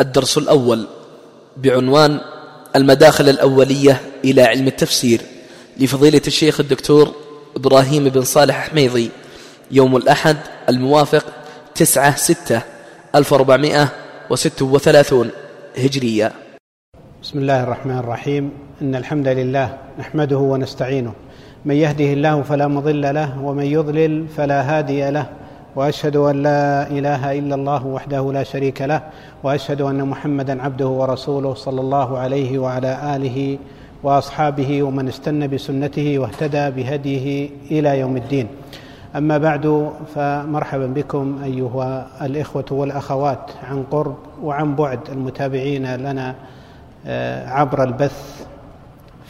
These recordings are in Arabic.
الدرس الأول بعنوان المداخل الأولية إلى علم التفسير لفضيلة الشيخ الدكتور إبراهيم بن صالح حميضي يوم الأحد الموافق تسعة ستة ألف وأربعمائة وستة وثلاثون هجرية. بسم الله الرحمن الرحيم. إن الحمد لله نحمده ونستعينه. من يهده الله فلا مضل له ومن يضلل فلا هادي له وأشهد أن لا إله إلا الله وحده لا شريك له وأشهد أن محمدا عبده ورسوله صلى الله عليه وعلى آله وأصحابه ومن استنى بسنته واهتدى بهديه إلى يوم الدين. أما بعد فمرحبا بكم أيها الإخوة والأخوات عن قرب وعن بعد المتابعين لنا آه، عبر البث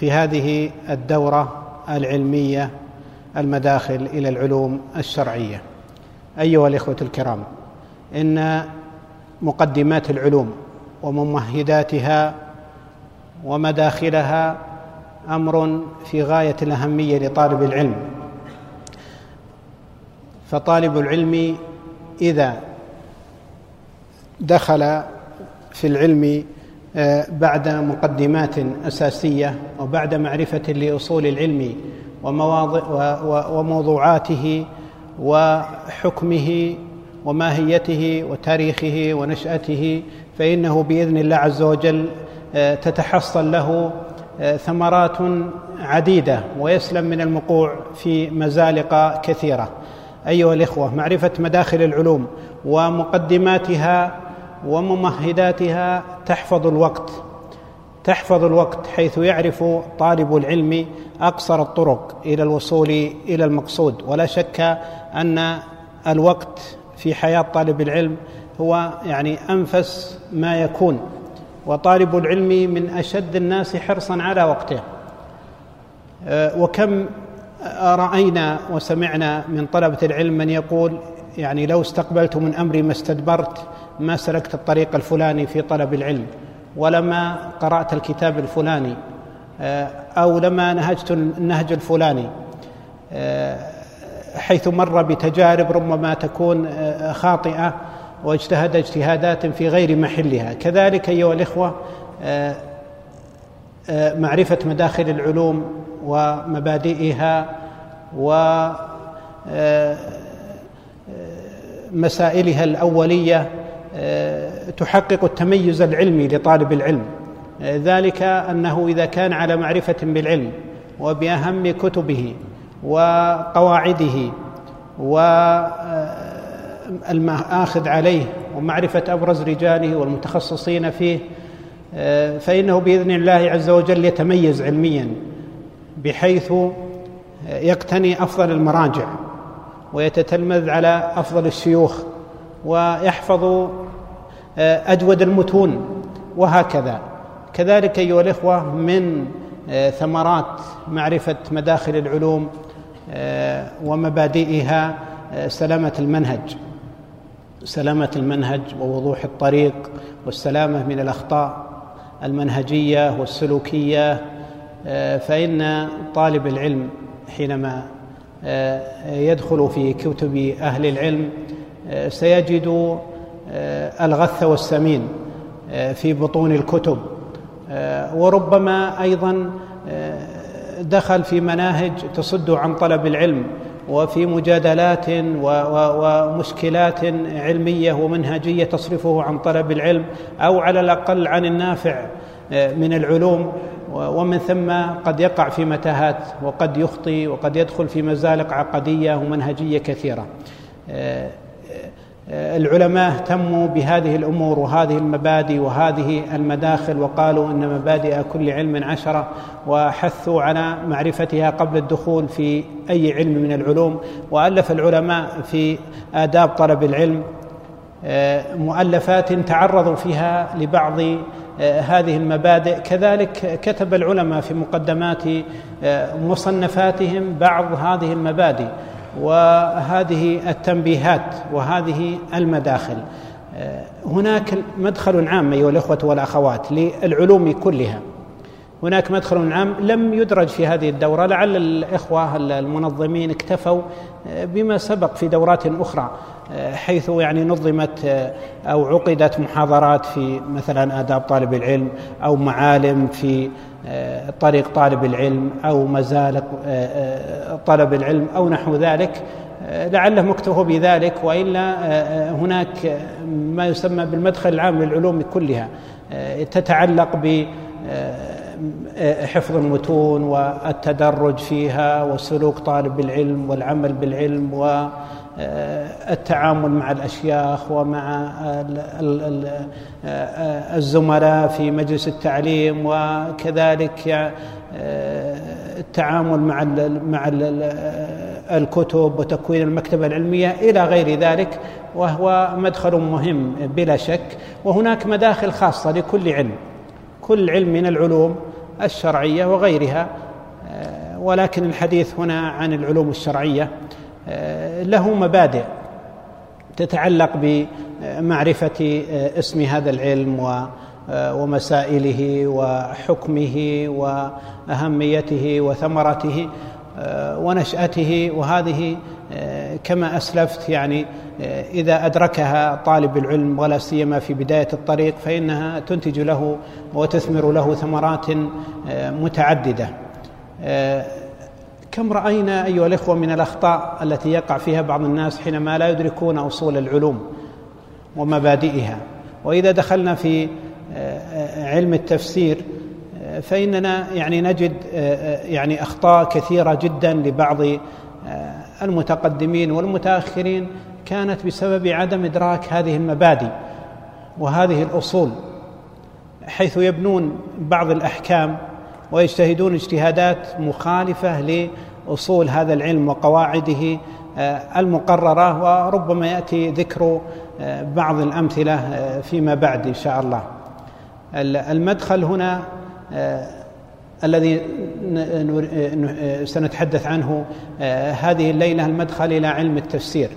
في هذه الدورة العلمية المداخل إلى العلوم الشرعية. أيها الإخوة الكرام إن مقدمات العلوم وممهداتها ومداخلها أمر في غاية الأهمية لطالب العلم. فطالب العلم إذا دخل في العلم آه، بعد مقدمات أساسية وبعد معرفة لأصول العلم ومواضع وموضوعاته وحكمه وماهيته وتاريخه ونشأته فإنه بإذن الله عز وجل آه، تتحصل له آه، ثمرات عديدة ويسلم من المقوع في مزالق كثيرة. أيها الإخوة معرفة مداخل العلوم ومقدماتها وممهداتها تحفظ الوقت. تحفظ الوقت حيث يعرف طالب العلم أقصر الطرق إلى الوصول إلى المقصود. ولا شك أن الوقت في حياة طالب العلم هو يعني أنفس ما يكون. وطالب العلم من أشد الناس حرصا على وقته. أه، وكم راينا وسمعنا من طلبة العلم من يقول يعني لو استقبلت من أمري ما استدبرت ما سلكت الطريق الفلاني في طلب العلم. ولما قرأت الكتاب الفلاني أه، أو لما نهجت النهج الفلاني أه، حيث مر بتجارب ربما تكون آه، خاطئة واجتهد اجتهادات في غير محلها. كذلك آه، آه، معرفة مداخل العلوم ومبادئها ومسائلها الأولية تحقق التميز العلمي لطالب العلم. ذلك أنه إذا كان على معرفة بالعلم وبأهم كتبه وقواعده والمآخذ عليه ومعرفة أبرز رجاله والمتخصصين فيه فإنه بإذن الله عز وجل يتميز علميا بحيث يقتني أفضل المراجع ويتتلمذ على أفضل الشيوخ. ويحفظ أجود المتون وهكذا. كذلك أيها الإخوة من ثمرات معرفة مداخل العلوم آه، ومبادئها آه، سلامة المنهج. سلامة المنهج ووضوح الطريق والسلامة من الأخطاء المنهجية والسلوكية آه، فإن طالب العلم حينما يدخل في كتب أهل العلم سيجد الغث والسمين في بطون الكتب. وربما أيضا دخل في مناهج تصد عن طلب العلم وفي مجادلات ومشكلات علمية ومنهجية تصرفه عن طلب العلم أو على الأقل عن النافع آه، من العلوم. ومن ثم قد يقع في متاهات وقد يخطي وقد يدخل في مزالق عقدية ومنهجية كثيرة. آه، العلماء اهتموا بهذه الأمور وهذه المبادئ وهذه المداخل وقالوا إن مبادئ كل علم عشرة وحثوا على معرفتها قبل الدخول في أي علم من العلوم. وألف العلماء في آداب طلب العلم آه، مؤلفات تعرضوا فيها لبعض آه، هذه المبادئ. كذلك كتب العلماء في مقدمات آه، مصنفاتهم بعض هذه المبادئ. وهذه التنبيهات وهذه المداخل. هناك مدخل عام أيها الإخوة والأخوات للعلوم كلها. هناك مدخل عام لم يدرج في هذه الدورة لعل الإخوة المنظمين اكتفوا بما سبق في دورات أخرى. حيث يعني نظمت أو عقدت محاضرات في مثلا آداب طالب العلم أو معالم في طريق طالب العلم أو مزالق طلب العلم أو نحو ذلك. لعله مكتوب بذلك. وإلا هناك ما يسمى بالمدخل العام للعلوم كلها تتعلق ب حفظ المتون والتدرج فيها وسلوك طالب العلم والعمل بالعلم والتعامل مع الأشياخ ومع الزملاء في مجلس التعليم وكذلك التعامل مع مع الكتب وتكوين المكتبة العلمية إلى غير ذلك وهو مدخل مهم بلا شك. وهناك مداخل خاصة لكل علم كل علم من العلوم الشرعية وغيرها. آه، ولكن الحديث هنا عن العلوم الشرعية آه، له مبادئ تتعلق بمعرفة آه، اسم هذا العلم ومسائله وحكمه وأهميته وثمرته ونشأته. وهذه كما أسلفت يعني إذا أدركها طالب العلم ولا سيما في بداية الطريق فإنها تنتج له وتثمر له ثمرات متعددة. كم رأينا أيها الإخوة من الأخطاء التي يقع فيها بعض الناس حينما لا يدركون أصول العلوم ومبادئها؟ وإذا دخلنا في علم التفسير فإننا يعني نجد يعني أخطاء كثيرة جدا لبعض المتقدمين والمتأخرين كانت بسبب عدم إدراك هذه المبادئ وهذه الأصول حيث يبنون بعض الأحكام ويجتهدون اجتهادات مخالفة لأصول هذا العلم وقواعده آه، المقررة وربما يأتي ذكر آه، بعض الأمثلة آه، فيما بعد إن شاء الله. المدخل هنا الذي سنتحدث عنه هذه الليلة المدخل إلى علم التفسير.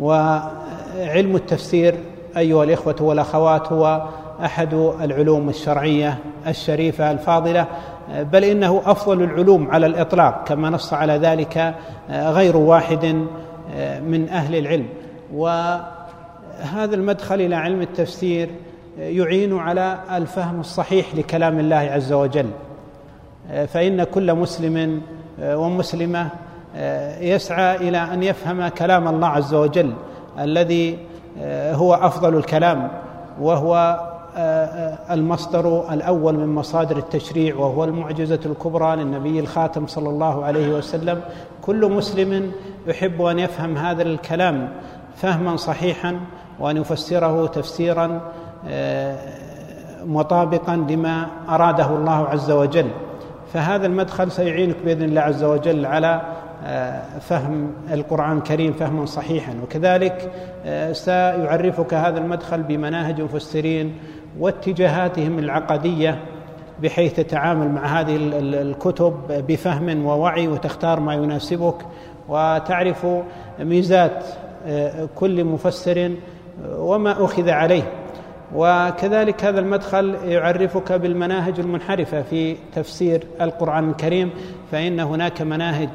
وعلم التفسير أيها الإخوة والأخوات هو أحد العلوم الشرعية الشريفة الفاضلة بل إنه أفضل العلوم على الإطلاق كما نص على ذلك غير واحد من أهل العلم. وهذا المدخل إلى علم التفسير يعين على الفهم الصحيح لكلام الله عز وجل. فإن كل مسلم ومسلمة يسعى إلى أن يفهم كلام الله عز وجل الذي هو أفضل الكلام وهو المصدر الأول من مصادر التشريع وهو المعجزة الكبرى للنبي الخاتم صلى الله عليه وسلم. كل مسلم يحب أن يفهم هذا الكلام فهما صحيحا وأن يفسره تفسيرا مطابقا لما أراده الله عز وجل. فهذا المدخل سيعينك بإذن الله عز وجل على فهم القرآن الكريم فهما صحيحا. وكذلك سيعرفك هذا المدخل بمناهج المفسرين واتجاهاتهم العقدية بحيث تتعامل مع هذه الكتب بفهم ووعي وتختار ما يناسبك. وتعرف ميزات آه، كل مفسر وما أخذ عليه. وكذلك هذا المدخل يعرفك بالمناهج المنحرفة في تفسير القرآن الكريم فإن هناك مناهج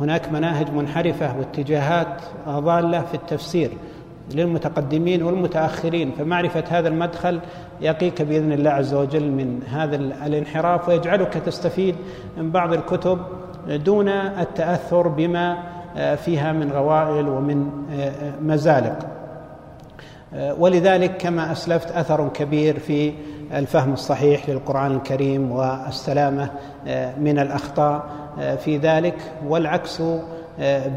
هناك مناهج منحرفة واتجاهات ضالة في التفسير. للمتقدمين والمتأخرين فمعرفة هذا المدخل يقيك بإذن الله عز وجل من هذا الانحراف ويجعلك تستفيد من بعض الكتب دون التأثر بما فيها من غوائل ومن مزالق. ولذلك كما أسلفت أثر كبير في الفهم الصحيح للقرآن الكريم والسلامة من الأخطاء في ذلك والعكس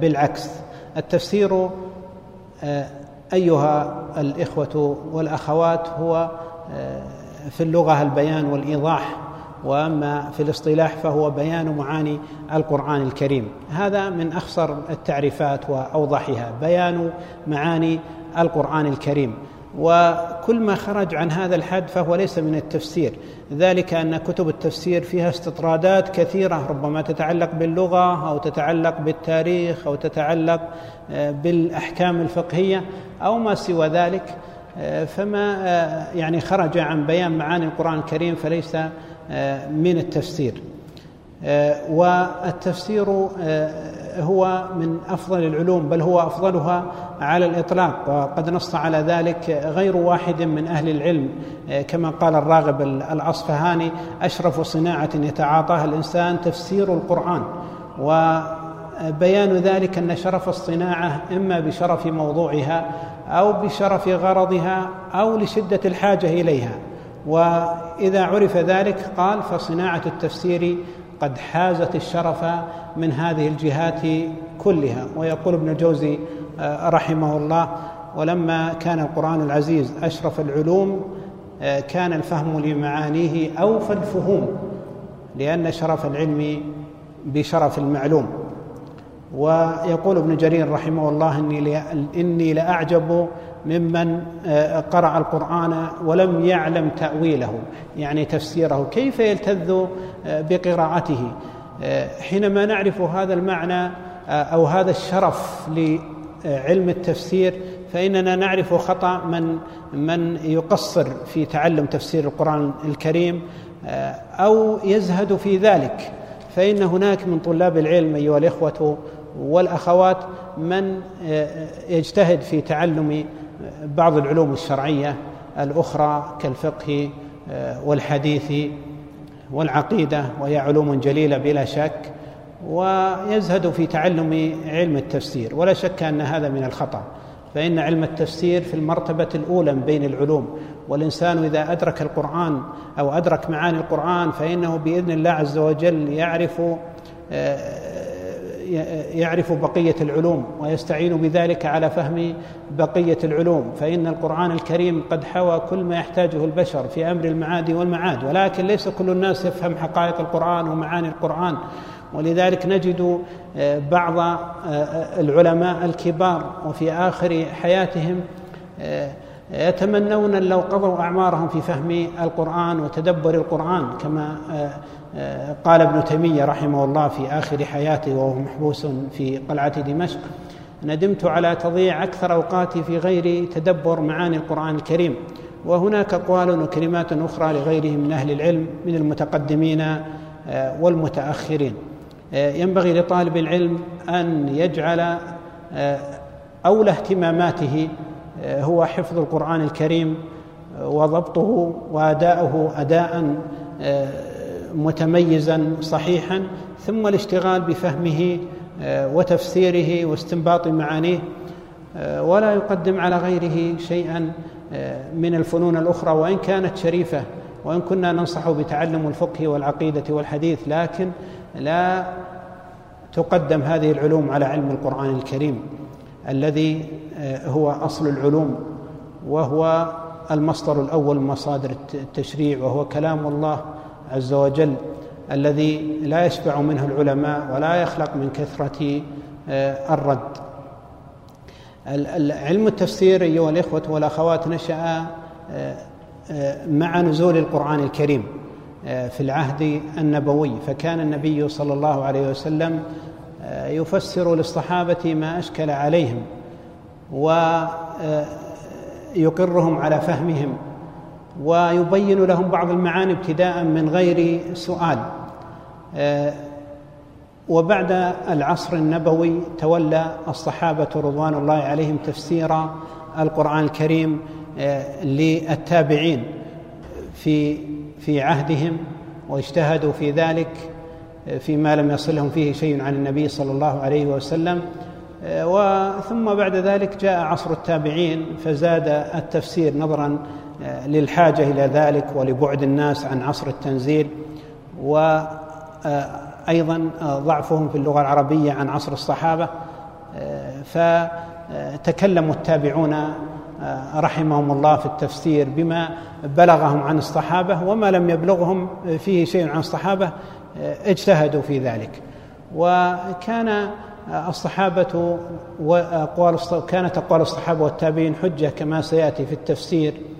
بالعكس. التفسير أيها الإخوة والأخوات هو آه، في اللغة البيان والإيضاح وأما في الاصطلاح فهو بيان معاني القرآن الكريم. هذا من أخصر التعريفات وأوضحها بيان معاني القرآن الكريم. وكل ما خرج عن هذا الحد فهو ليس من التفسير. ذلك أن كتب التفسير فيها استطرادات كثيرة ربما تتعلق باللغة أو تتعلق بالتاريخ أو تتعلق آه، بالأحكام الفقهية أو ما سوى ذلك. آه، فما آه، يعني خرج عن بيان معاني القرآن الكريم فليس من التفسير. والتفسير هو من أفضل العلوم بل هو أفضلها على الإطلاق وقد نص على ذلك غير واحد من أهل العلم. كما قال الراغب الأصفهاني أشرف صناعة يتعاطاها الإنسان تفسير القرآن. وبيان ذلك أن شرف الصناعة إما بشرف موضوعها أو بشرف غرضها أو لشدة الحاجة إليها. وإذا عرف ذلك قال فصناعة التفسير قد حازت الشرف من هذه الجهات كلها. ويقول ابن الجوزي آه، رحمه الله ولما كان القرآن العزيز أشرف العلوم آه، كان الفهم لمعانيه أوفى الفهوم لأن شرف العلم بشرف المعلوم. ويقول ابن جرير رحمه الله إني لأعجب ممن آه، قرأ القرآن ولم يعلم تأويله يعني تفسيره كيف يلتذ آه، بقراءته. آه، حينما نعرف هذا المعنى أو هذا الشرف لعلم التفسير فإننا نعرف خطأ من من يقصر في تعلم تفسير القرآن الكريم أو يزهد في ذلك. فإن هناك من طلاب العلم أيها الإخوة والأخوات من يجتهد في تعلم بعض العلوم الشرعية الأخرى كالفقه آه، والحديث والعقيدة وهي علوم جليلة بلا شك ويزهد في تعلم علم التفسير. ولا شك أن هذا من الخطأ فإن علم التفسير في المرتبة الأولى من بين العلوم. والإنسان إذا أدرك القرآن أو أدرك معاني القرآن فإنه بإذن الله عز وجل يعرف آه، يعرف بقية العلوم ويستعين بذلك على فهم بقية العلوم فإن القرآن الكريم قد حوى كل ما يحتاجه البشر في أمر المعاد والمعاد ولكن ليس كل الناس يفهم حقائق القرآن ومعاني القرآن ولذلك نجد آه، بعض آه، العلماء الكبار وفي آخر حياتهم آه، يتمنون لو قضوا أعمارهم في فهم القرآن وتدبر القرآن كما قال ابن تيمية رحمه الله في آخر حياته وهو محبوس في قلعة دمشق ندمت على تضييع أكثر أوقاتي في غير تدبر معاني القرآن الكريم وهناك أقوال وكلمات أخرى لغيرهم من أهل العلم من المتقدمين آه، والمتأخرين. آه، ينبغي لطالب العلم أن يجعل آه، أولى اهتماماته هو حفظ القرآن الكريم وضبطه وأداؤه اداء متميزا صحيحا ثم الاشتغال بفهمه آه، وتفسيره واستنباط معانيه آه، ولا يقدم على غيره شيئا آه، من الفنون الأخرى وإن كانت شريفة وإن كنا ننصح بتعلم الفقه والعقيدة والحديث لكن لا تقدم هذه العلوم على علم القرآن الكريم الذي هو أصل العلوم وهو المصدر الأول من مصادر التشريع وهو كلام الله عز وجل الذي لا يشبع منه العلماء ولا يخلق من كثرة آه، الرد. علم التفسير أيها الإخوة والأخوات نشأ آه، آه، مع نزول القرآن الكريم في العهد النبوي. فكان النبي صلى الله عليه وسلم يفسر للصحابة ما أشكل عليهم ويقرهم على فهمهم. ويبين لهم بعض المعاني ابتداء من غير سؤال. آه، وبعد العصر النبوي تولى الصحابة رضوان الله عليهم تفسير القرآن الكريم آه، للتابعين في في عهدهم واجتهدوا في ذلك آه، فيما لم يصلهم فيه شيء عن النبي صلى الله عليه وسلم. وثم بعد ذلك جاء عصر التابعين فزاد التفسير نظرا للحاجة إلى ذلك ولبعد الناس عن عصر التنزيل وأيضا ضعفهم في اللغة العربية عن عصر الصحابة. فتكلموا التابعون رحمهم الله في التفسير بما بلغهم عن الصحابة وما لم يبلغهم فيه شيء عن الصحابة اجتهدوا في ذلك. وكان الصحابة وأقوال كانت أقوال الصحابة والتابعين حجة كما سيأتي في التفسير. آه،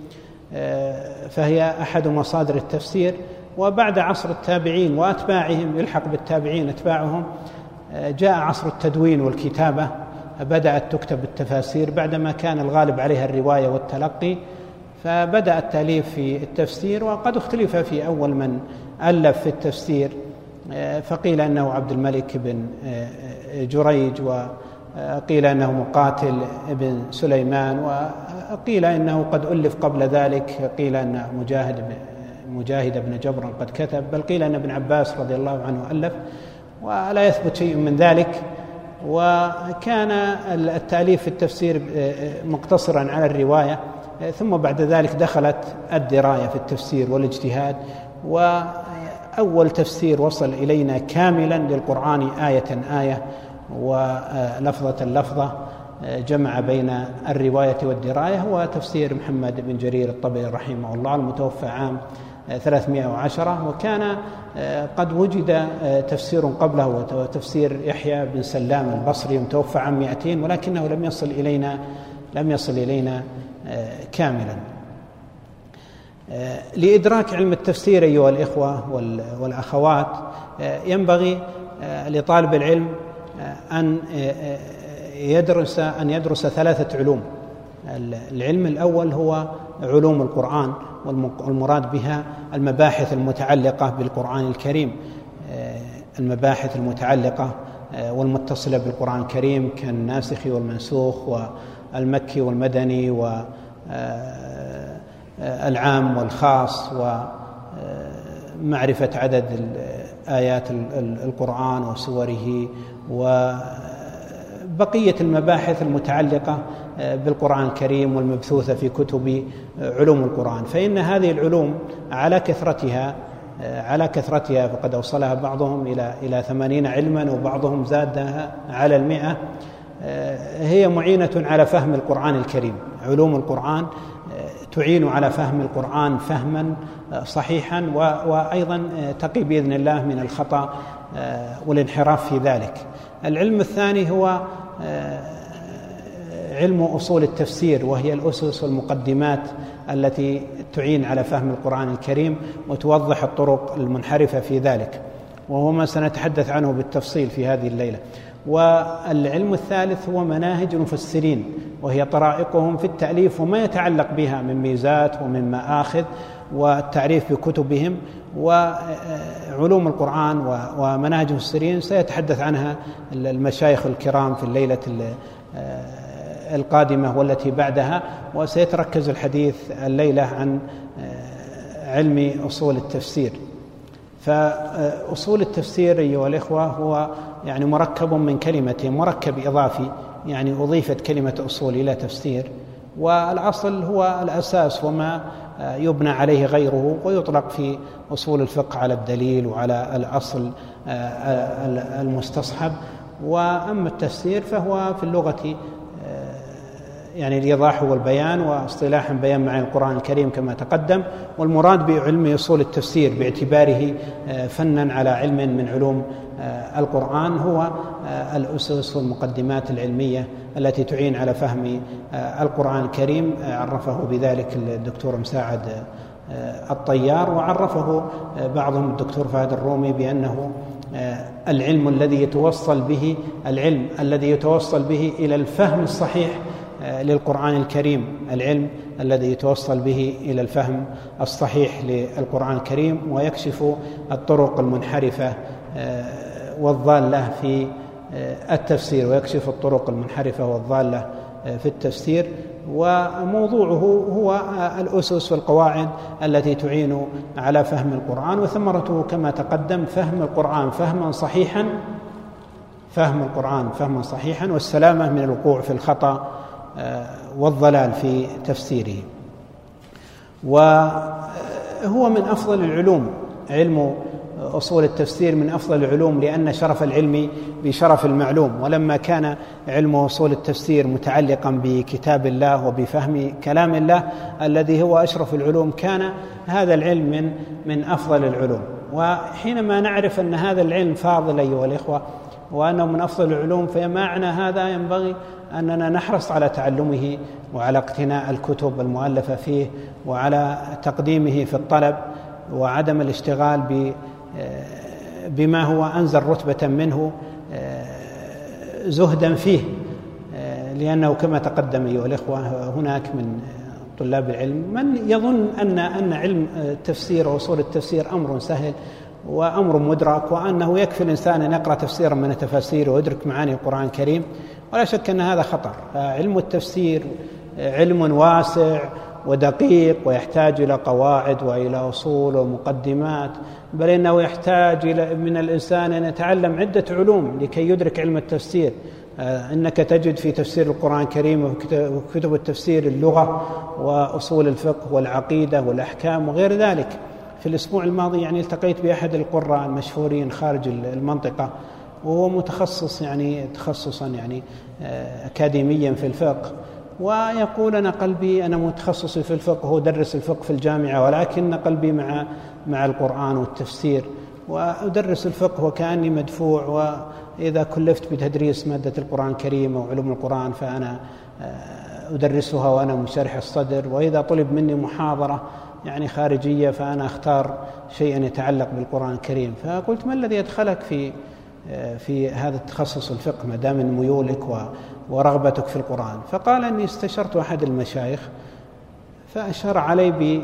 فهي أحد مصادر التفسير. وبعد عصر التابعين وأتباعهم يلحق بالتابعين أتباعهم آه، جاء عصر التدوين والكتابة. بدأت تكتب التفاسير بعدما كان الغالب عليها الرواية والتلقي. فبدأ التأليف في التفسير وقد اختلف في أول من ألف في التفسير. فقيل أنه عبد الملك بن جريج وقيل أنه مقاتل بن سليمان وقيل إنه قد ألف قبل ذلك قيل أن مجاهد مجاهد بن جبر قد كتب بل قيل أن ابن عباس رضي الله عنه ألف ولا يثبت شيء من ذلك. وكان التأليف في التفسير مقتصرا على الرواية. ثم بعد ذلك دخلت الدراية في التفسير والاجتهاد. وأول تفسير وصل إلينا كاملا للقرآن آية آية ولفظة لفظة. جمع بين الرواية والدراية هو تفسير محمد بن جرير الطبري رحمه الله المتوفى عام 310 وكان قد وجد تفسير قبله وتفسير يحيى بن سلام البصري المتوفى عام 200 ولكنه لم يصل إلينا لم يصل إلينا كاملا. لإدراك علم التفسير أيها الإخوة والأخوات ينبغي لطالب العلم أن يدرس أن يدرس ثلاثة علوم. العلم الأول هو علوم القرآن والمراد بها المباحث المتعلقة بالقرآن الكريم. المباحث المتعلقة والمتصلة بالقرآن الكريم كالناسخ والمنسوخ والمكي والمدني والعام والخاص ومعرفة عدد آيات القرآن وسوره وبقية المباحث المتعلقة بالقرآن الكريم والمبثوثة في كتب علوم القرآن. فإن هذه العلوم على كثرتها على كثرتها فقد أوصلها بعضهم إلى إلى ثمانين علما وبعضهم زادها على المئة. هي معينة على فهم القرآن الكريم. علوم القرآن تعين على فهم القرآن فهما صحيحا وأيضا تقي بإذن الله من الخطأ والانحراف في ذلك. العلم الثاني هو علم أصول التفسير وهي الأسس والمقدمات التي تعين على فهم القرآن الكريم وتوضح الطرق المنحرفة في ذلك. وهو ما سنتحدث عنه بالتفصيل في هذه الليلة. والعلم الثالث هو مناهج المفسرين وهي طرائقهم في التأليف وما يتعلق بها من ميزات ومن مآخذ والتعريف بكتبهم وعلوم القرآن ومناهج المفسرين. سيتحدث عنها المشايخ الكرام في الليلة القادمة والتي بعدها وسيتركز الحديث الليلة عن آه، علم أصول التفسير. فأصول التفسير أيها الإخوة هو يعني مركب من كلمتين مركب إضافي يعني أضيفت كلمة أصول إلى تفسير. والأصل هو الأساس وما آه، يبنى عليه غيره ويطلق في أصول الفقه على الدليل وعلى الأصل آه، المستصحب. وأما التفسير فهو في اللغة يعني الإيضاح والبيان واصطلاحا بيان معاني القرآن الكريم كما تقدم. والمراد بعلم أصول التفسير باعتباره آه، فنا على علم من علوم آه، القرآن هو آه، الأسس والمقدمات العلمية التي تعين على فهم القرآن الكريم عرفه بذلك الدكتور مساعد الطيار وعرفه بعضهم الدكتور فهد الرومي بأنه العلم الذي يتوصل به العلم الذي يتوصل به إلى الفهم الصحيح للقرآن الكريم العلم الذي يتوصل به إلى الفهم الصحيح للقرآن الكريم ويكشف الطرق المنحرفة آه، والضالة في آه، التفسير ويكشف الطرق المنحرفة والضالة آه، في التفسير. وموضوعه هو الأسس والقواعد التي تعين على فهم القرآن. وثمرته كما تقدم فهم القرآن فهما صحيحا فهم القرآن فهما صحيحا والسلامة من الوقوع في الخطأ آه، والضلال في تفسيره. وهو من أفضل العلوم علم أصول التفسير من أفضل العلوم لأن شرف العلم بشرف المعلوم ولما كان علم أصول التفسير متعلقا بكتاب الله وبفهم كلام الله الذي هو أشرف العلوم كان هذا العلم من من أفضل العلوم. وحينما نعرف أن هذا العلم فاضل أيها الإخوة وأنه من أفضل العلوم فمعنى هذا ينبغي أننا نحرص على تعلمه وعلى اقتناء الكتب المؤلفة فيه وعلى تقديمه في الطلب وعدم الاشتغال بما هو أنزل رتبة منه زهدا فيه لأنه كما تقدم أيها الإخوة هناك من طلاب العلم من يظن ان أن علم التفسير وأصول التفسير أمر سهل وأمر مدرك وأنه يكفي الإنسان أن يقرأ تفسيرا من التفاسير ويدرك معاني القرآن الكريم. ولا شك أن هذا خطر. علم التفسير علم واسع ودقيق ويحتاج إلى قواعد وإلى أصول ومقدمات بل إنه يحتاج إلى من الإنسان أن يتعلم عدة علوم لكي يدرك علم التفسير. آه، إنك تجد في تفسير القرآن الكريم وكتب التفسير اللغة وأصول الفقه والعقيدة والأحكام وغير ذلك. في الأسبوع الماضي يعني التقيت بأحد القراء المشهورين خارج المنطقة وهو متخصص يعني تخصصا يعني آه، اكاديميا في الفقه. ويقول أنا قلبي أنا متخصص في الفقه ودرس الفقه في الجامعة ولكن قلبي مع مع القرآن والتفسير وأدرس الفقه وكأني مدفوع وإذا كلفت بتدريس مادة القرآن الكريم أو علوم القرآن فأنا آه، أدرسها وأنا منشرح الصدر وإذا طلب مني محاضرة يعني خارجية فأنا أختار شيئا يتعلق بالقرآن الكريم. فقلت ما الذي أدخلك في آه، في هذا التخصص الفقه ما دام ميولك ورغبتك في القرآن. فقال أني استشرت أحد المشايخ فأشار علي ب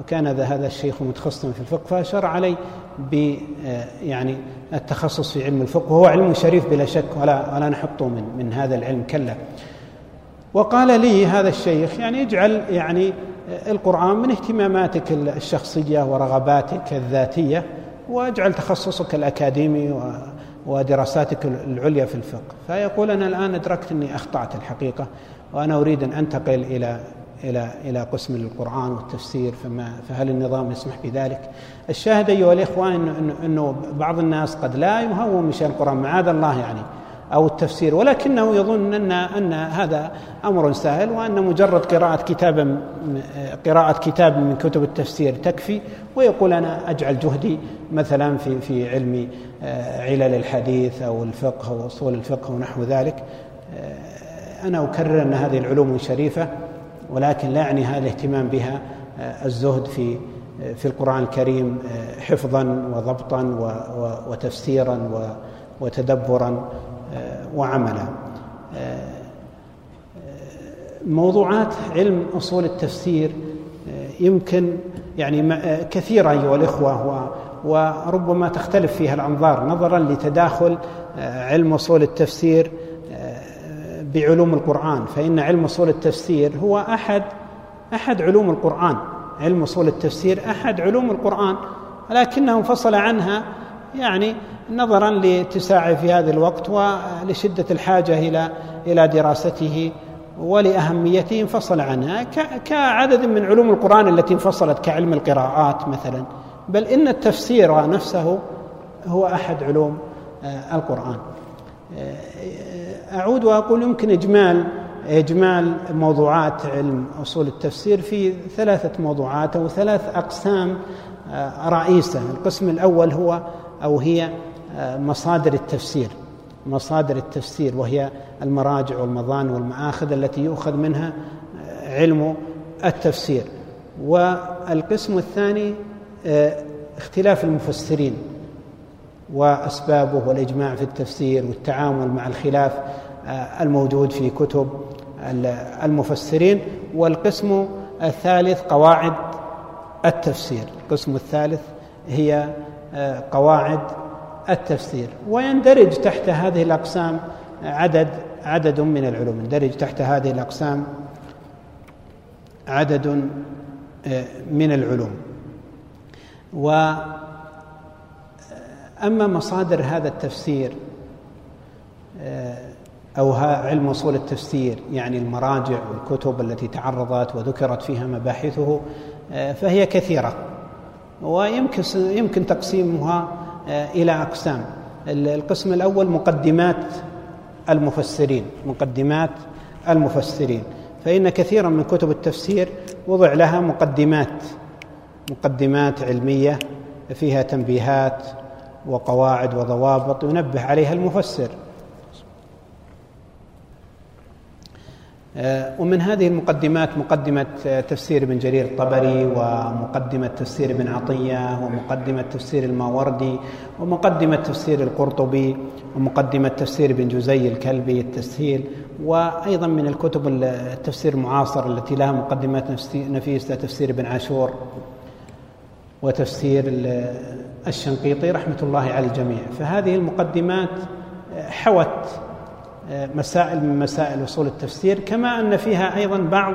وكان هذا الشيخ متخصصا في الفقه فأشار علي ب يعني التخصص في علم الفقه وهو علم شريف بلا شك ولا ولا نحطه من من هذا العلم كلا. وقال لي هذا الشيخ يعني اجعل يعني القرآن من اهتماماتك الشخصية ورغباتك الذاتية وأجعل تخصصك الأكاديمي ودراساتك العليا في الفقه فيقول أنا الآن أدركت أني أخطأت الحقيقة وأنا أريد أن أنتقل إلى إلى إلى قسم القرآن والتفسير فما فهل النظام يسمح بذلك؟ الشاهد أيها الإخوة إنه, إنه بعض الناس قد لا يهون من شأن القرآن معاذ الله يعني أو التفسير ولكنه يظن أن أن هذا أمر سهل وأن مجرد قراءة كتاب قراءة كتاب من كتب التفسير تكفي ويقول أنا أجعل جهدي مثلا في في علم آه، علل الحديث أو الفقه أو أصول الفقه ونحو ذلك. آه، أنا أكرر أن هذه العلوم شريفة ولكن لا يعني هذا الاهتمام بها آه، الزهد في في القرآن الكريم حفظا وضبطا وتفسيرا وتدبرا. وعملا موضوعات علم أصول التفسير يمكن يعني كثيرة أيها الإخوة وربما تختلف فيها الأنظار نظرا لتداخل علم أصول التفسير بعلوم القرآن. فإن علم أصول التفسير هو أحد أحد علوم القرآن. علم أصول التفسير أحد علوم القرآن ولكنه انفصل عنها يعني نظرا لاتساعه في هذا الوقت ولشدة الحاجة إلى إلى دراسته ولأهميته انفصل عنها كعدد من علوم القرآن التي انفصلت كعلم القراءات مثلا. بل إن التفسير نفسه هو أحد علوم آه، القرآن. آه، أعود وأقول يمكن إجمال إجمال موضوعات علم أصول التفسير في ثلاثة موضوعات أو ثلاث أقسام آه، رئيسة. القسم الأول هو أو هي مصادر التفسير مصادر التفسير وهي المراجع والمظان والمآخذ التي يؤخذ منها علم التفسير. والقسم الثاني آه، اختلاف المفسرين وأسبابه والإجماع في التفسير والتعامل مع الخلاف آه، الموجود في كتب المفسرين. والقسم الثالث قواعد التفسير. القسم الثالث هي آه، قواعد التفسير ويندرج تحت هذه الأقسام عدد عدد من العلوم يندرج تحت هذه الأقسام عدد آه، من العلوم. و أما مصادر هذا التفسير آه، أو علم أصول التفسير يعني المراجع والكتب التي تعرضت وذكرت فيها مباحثه آه، فهي كثيرة. ويمكن يمكن تقسيمها آه، إلى أقسام. القسم الأول مقدمات المفسرين مقدمات المفسرين. فإن كثيرا من كتب التفسير وضع لها مقدمات مقدمات علمية فيها تنبيهات وقواعد وضوابط ينبه عليها المفسر. ومن هذه المقدمات مقدمة تفسير ابن جرير الطبري ومقدمة تفسير ابن عطية ومقدمة تفسير الماوردي ومقدمة تفسير القرطبي ومقدمة تفسير ابن جزي الكلبي التسهيل وأيضا من الكتب التفسير المعاصر التي لها مقدمات نفيسة تفسير ابن عاشور وتفسير الشنقيطي رحمة الله على الجميع. فهذه المقدمات حوت مسائل من مسائل أصول التفسير كما أن فيها أيضا بعض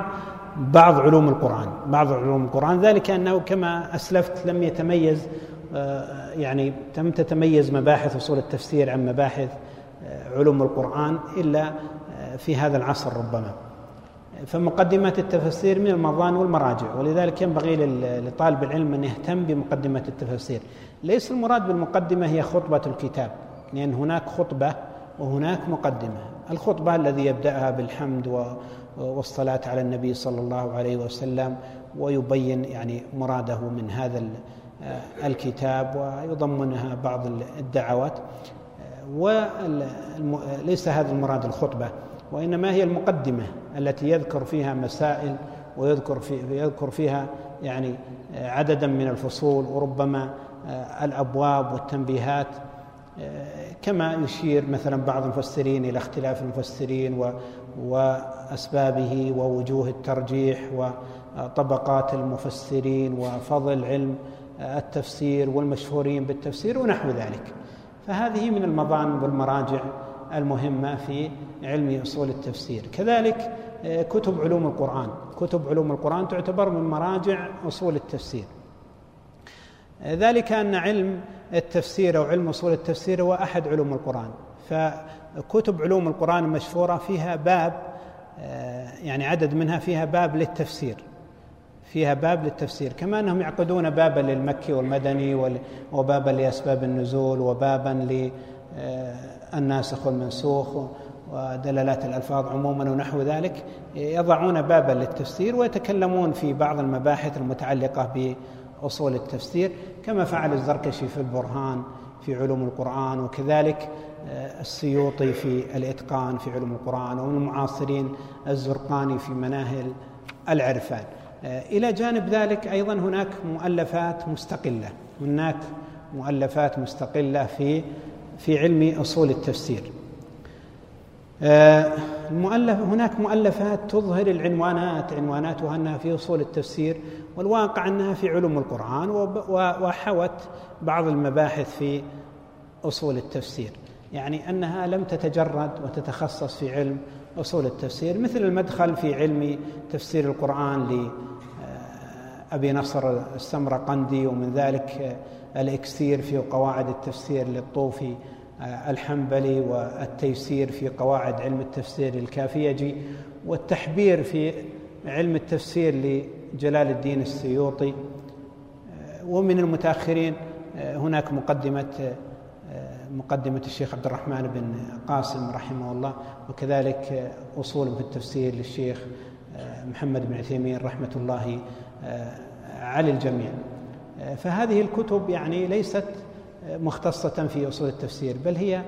بعض علوم القرآن بعض علوم القرآن. ذلك أنه كما أسلفت لم يتميز يعني لم تتميز مباحث أصول التفسير عن مباحث علوم القرآن إلا في هذا العصر ربما. فمقدمة التفسير من المظان والمراجع ولذلك ينبغي لطالب العلم أن يهتم بمقدمة التفسير. ليس المراد بالمقدمة هي خطبة الكتاب لأن هناك خطبة وهناك مقدمة الخطبة الذي يبدأها بالحمد والصلاة على النبي صلى الله عليه وسلم ويبين يعني مراده من هذا الكتاب ويضمنها بعض الدعوات. وليس هذا المراد الخطبة وإنما هي المقدمة التي يذكر فيها مسائل ويذكر في يذكر فيها يعني عددا من الفصول وربما الأبواب والتنبيهات. كما يشير مثلا بعض المفسرين إلى اختلاف المفسرين وأسبابه ووجوه الترجيح وطبقات المفسرين وفضل علم التفسير والمشهورين بالتفسير ونحو ذلك. فهذه من المظان والمراجع المهمة في علم أصول التفسير. كذلك كتب علوم القرآن. كتب علوم القرآن تعتبر من مراجع أصول التفسير. ذلك أن علم التفسير أو علم أصول التفسير هو أحد علوم القرآن. فكتب علوم القرآن المشهوره فيها باب يعني عدد منها فيها باب للتفسير. فيها باب للتفسير كما أنهم يعقدون بابا للمكي والمدني وبابا لأسباب النزول وبابا للناسخ والمنسوخ ودلالات الألفاظ عموما ونحو ذلك يضعون بابا للتفسير ويتكلمون في بعض المباحث المتعلقة باصول التفسير كما فعل الزركشي في البرهان في علوم القرآن وكذلك آه، السيوطي في الإتقان في علوم القرآن ومن المعاصرين الزرقاني في مناهل العرفان. آه، إلى جانب ذلك أيضا هناك مؤلفات مستقلة هناك مؤلفات مستقلة في في علم أصول التفسير. المؤلف هناك مؤلفات تظهر العنوانات عنواناتها أنها في أصول التفسير والواقع أنها في علوم القرآن وحوت بعض المباحث في أصول التفسير. يعني أنها لم تتجرد وتتخصص في علم أصول التفسير مثل المدخل في علم تفسير القرآن لابي آه، نصر السمرقندي ومن ذلك الإكسير في قواعد التفسير للطوفي آه، الحنبلي والتيسير في قواعد علم التفسير الكافيجي والتحبير في علم التفسير لجلال الدين السيوطي. آه، ومن المتأخرين آه، هناك مقدمة مقدمة الشيخ عبد الرحمن بن قاسم رحمه الله وكذلك اصول في التفسير للشيخ محمد بن عثيمين رحمة الله على الجميع. فهذه الكتب يعني ليست مختصة في أصول التفسير بل هي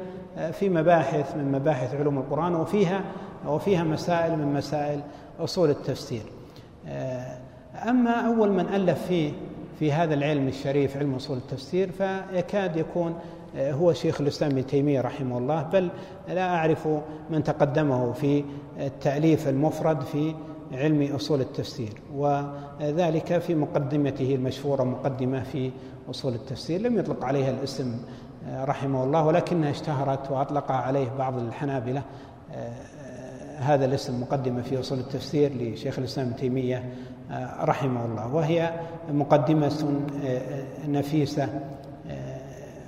في مباحث من مباحث علوم القرآن وفيها وفيها مسائل من مسائل أصول التفسير. أما أول من ألف فيه في هذا العلم الشريف علم أصول التفسير فيكاد يكون هو شيخ الإسلام ابن تيمية رحمه الله بل لا أعرف من تقدمه في التأليف المفرد في علم أصول التفسير وذلك في مقدمته المشهورة مقدمة في أصول التفسير لم يطلق عليها الاسم آه، رحمه الله ولكنها اشتهرت وأطلق عليه بعض الحنابلة آه، هذا الاسم مقدمة في أصول التفسير لشيخ الإسلام ابن تيمية آه، رحمه الله وهي مقدمة نفيسة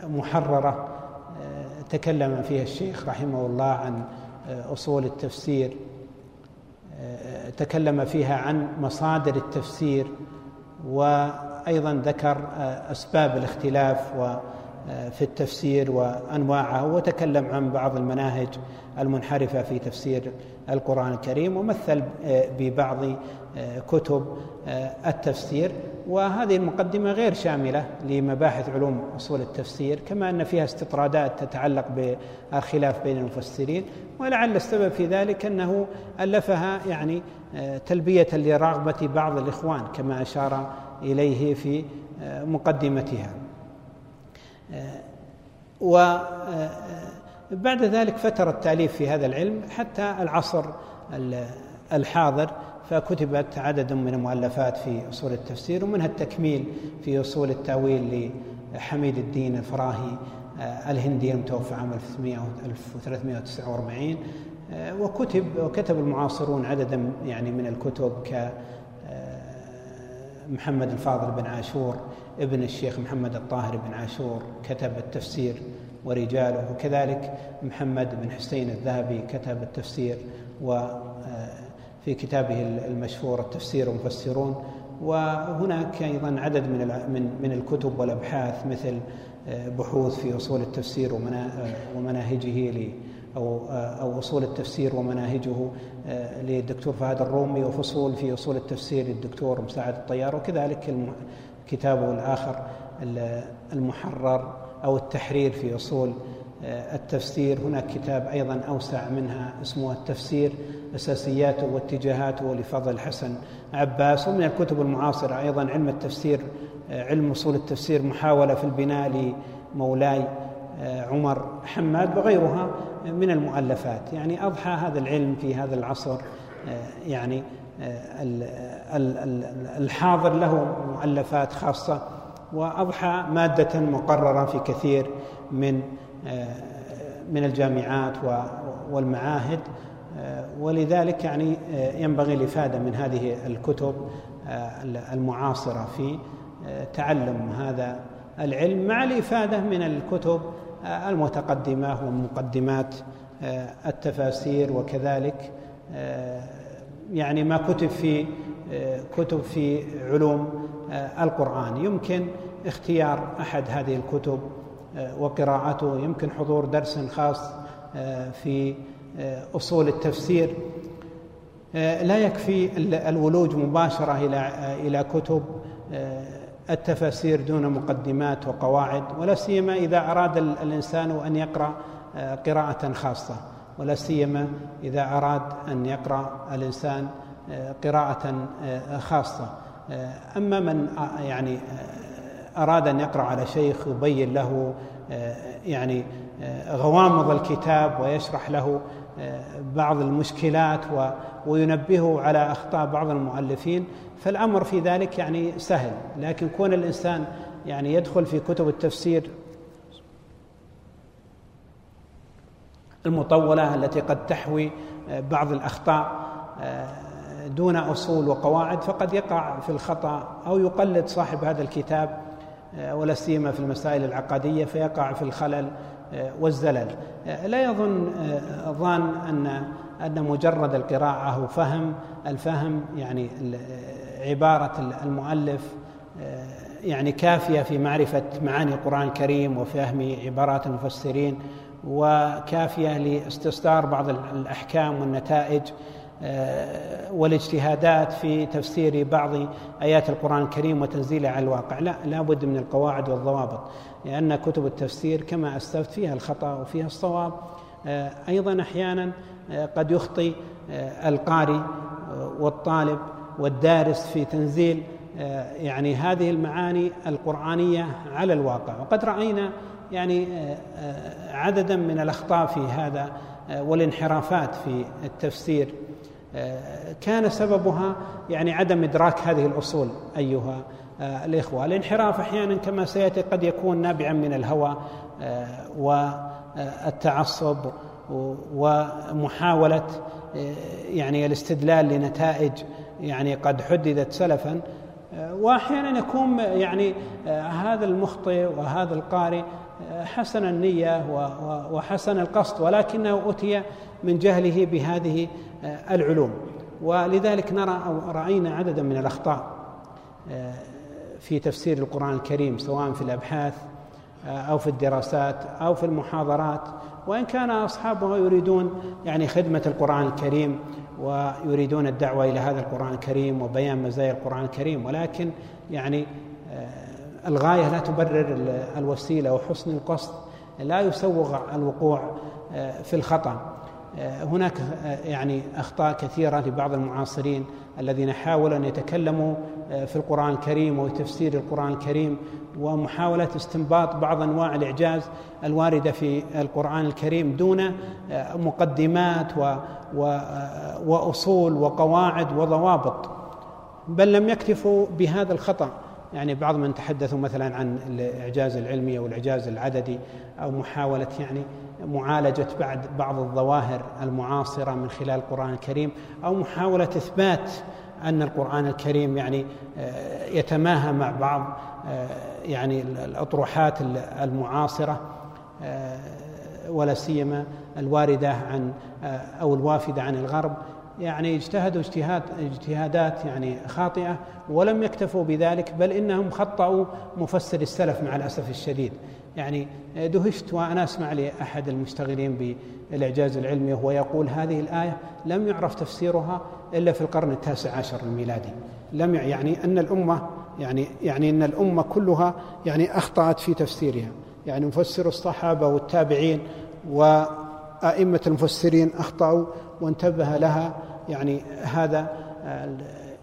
محررة تكلم فيها الشيخ رحمه الله عن أصول التفسير. تكلم فيها عن مصادر التفسير وأيضا ذكر آه، أسباب الاختلاف آه، في التفسير وانواعه وتكلم عن بعض المناهج المنحرفة في تفسير القرآن الكريم ومثل آه، ببعض كتب التفسير. وهذه المقدمة غير شاملة لمباحث علوم أصول التفسير كما أن فيها استطرادات تتعلق بالخلاف بين المفسرين ولعل السبب في ذلك أنه ألفها يعني تلبية لرغبة بعض الإخوان كما أشار إليه في مقدمتها. وبعد ذلك فتر التأليف في هذا العلم حتى العصر الحاضر فكتبت عدد من المؤلفات في أصول التفسير ومنها التكميل في أصول التأويل لحميد الدين الفراهي آه، الهندي المتوفى عام 1349 آه، وكتب وكتب المعاصرون عددا يعني من الكتب ك آه، محمد الفاضل بن عاشور ابن الشيخ محمد الطاهر بن عاشور كتب التفسير ورجاله وكذلك محمد بن حسين الذهبي كتب التفسير وفي كتابه المشهور التفسير ومفسرون وهناك أيضا عدد من من الكتب والأبحاث مثل بحوث في أصول التفسير ومناهجه أو أو أصول التفسير ومناهجه للدكتور فهد الرومي وفصول في أصول التفسير للدكتور مساعد الطيار وكذلك كتابه الآخر المحرر أو التحرير في أصول التفسير. هناك كتاب أيضا أوسع منها اسمه التفسير أساسياته واتجاهاته لفضل الحسن عباس. ومن الكتب المعاصرة أيضا علم التفسير علم أصول التفسير محاولة في البناء لمولاي آه، عمر حماد وغيرها. من المؤلفات. يعني أضحى هذا العلم في هذا العصر آه، يعني آه، الحاضر له مؤلفات خاصة وأضحى مادة مقررة في كثير من من الجامعات والمعاهد ولذلك يعني ينبغي الإفادة من هذه الكتب المعاصرة في تعلم هذا العلم مع الإفادة من الكتب المتقدمة ومقدمات التفاسير وكذلك يعني ما كتب في كتب في علوم القرآن. يمكن اختيار أحد هذه الكتب وقراءته. يمكن حضور درس خاص في أصول التفسير. لا يكفي الولوج مباشرة إلى إلى كتب التفاسير دون مقدمات وقواعد ولا سيما إذا أراد الإنسان أن يقرأ آه، قراءة خاصة ولا سيما إذا أراد أن يقرأ الإنسان آه، قراءة آه، خاصة. أما من يعني أراد أن يقرأ على شيخ يبين له يعني غوامض الكتاب ويشرح له بعض المشكلات وينبهه على أخطاء بعض المؤلفين فالأمر في ذلك يعني سهل لكن كون الإنسان يعني يدخل في كتب التفسير المطولة التي قد تحوي بعض الأخطاء دون أصول وقواعد فقد يقع في الخطأ أو يقلد صاحب هذا الكتاب ولا سيما في المسائل العقدية فيقع في الخلل والزلل. لا يظن ظان أن أن مجرد القراءة أو فهم الفهم يعني عبارة المؤلف يعني كافية في معرفة معاني القرآن الكريم وفهم عبارات المفسرين وكافية لاستصدار بعض الأحكام والنتائج والاجتهادات في تفسير بعض آيات القرآن الكريم وتنزيلها على الواقع. لا لابد من القواعد والضوابط لأن كتب التفسير كما اسلفت فيها الخطأ وفيها الصواب. أيضا أحيانا قد يخطي القارئ والطالب والدارس في تنزيل يعني هذه المعاني القرآنية على الواقع. وقد رأينا يعني عددا من الأخطاء في هذا والانحرافات في التفسير. كان سببها يعني عدم إدراك هذه الأصول أيها الإخوة. الانحراف أحيانا كما سيأتي قد يكون نابعا من الهوى والتعصب ومحاولة يعني الاستدلال لنتائج يعني قد حددت سلفا واحيانا يكون يعني هذا المخطئ وهذا القارئ حسن النية وحسن القصد ولكنه أتي من جهله بهذه العلوم. ولذلك نرى أو رأينا عددا من الأخطاء في تفسير القرآن الكريم سواء في الأبحاث أو في الدراسات أو في المحاضرات. وإن كان اصحابها يريدون يعني خدمة القرآن الكريم ويريدون الدعوة إلى هذا القرآن الكريم وبيان مزايا القرآن الكريم ولكن يعني آه، الغاية لا تبرر الوسيلة وحسن القصد لا يسوغ الوقوع آه، في الخطأ. آه، هناك يعني أخطاء كثيرة لبعض المعاصرين الذين حاولوا أن يتكلموا في القرآن الكريم وتفسير القرآن الكريم ومحاولة استنباط بعض أنواع الإعجاز الواردة في القرآن الكريم دون مقدمات و وأصول وقواعد وضوابط. بل لم يكتفوا بهذا الخطأ. يعني بعض من تحدثوا مثلا عن الإعجاز العلمي أو الإعجاز العددي أو محاولة يعني معالجة بعد بعض الظواهر المعاصرة من خلال القرآن الكريم أو محاولة إثبات أن القرآن الكريم يعني آه، يتماهى مع بعض آه، يعني الأطروحات المعاصرة آه، ولا سيما الواردة عن أو الوافدة عن الغرب. يعني اجتهدوا اجتهاد اجتهادات يعني خاطئة ولم يكتفوا بذلك بل إنهم خطأوا مفسر السلف مع الأسف الشديد. يعني دهشت وأنا أسمع لأحد المشتغلين بالإعجاز العلمي وهو يقول هذه الآية لم يعرف تفسيرها إلا في القرن التاسع عشر الميلادي. لم يعني أن الأمة يعني يعني إن الأمة كلها يعني أخطأت في تفسيرها. يعني مفسر الصحابة والتابعين وأئمة المفسرين أخطأوا وانتبه لها يعني هذا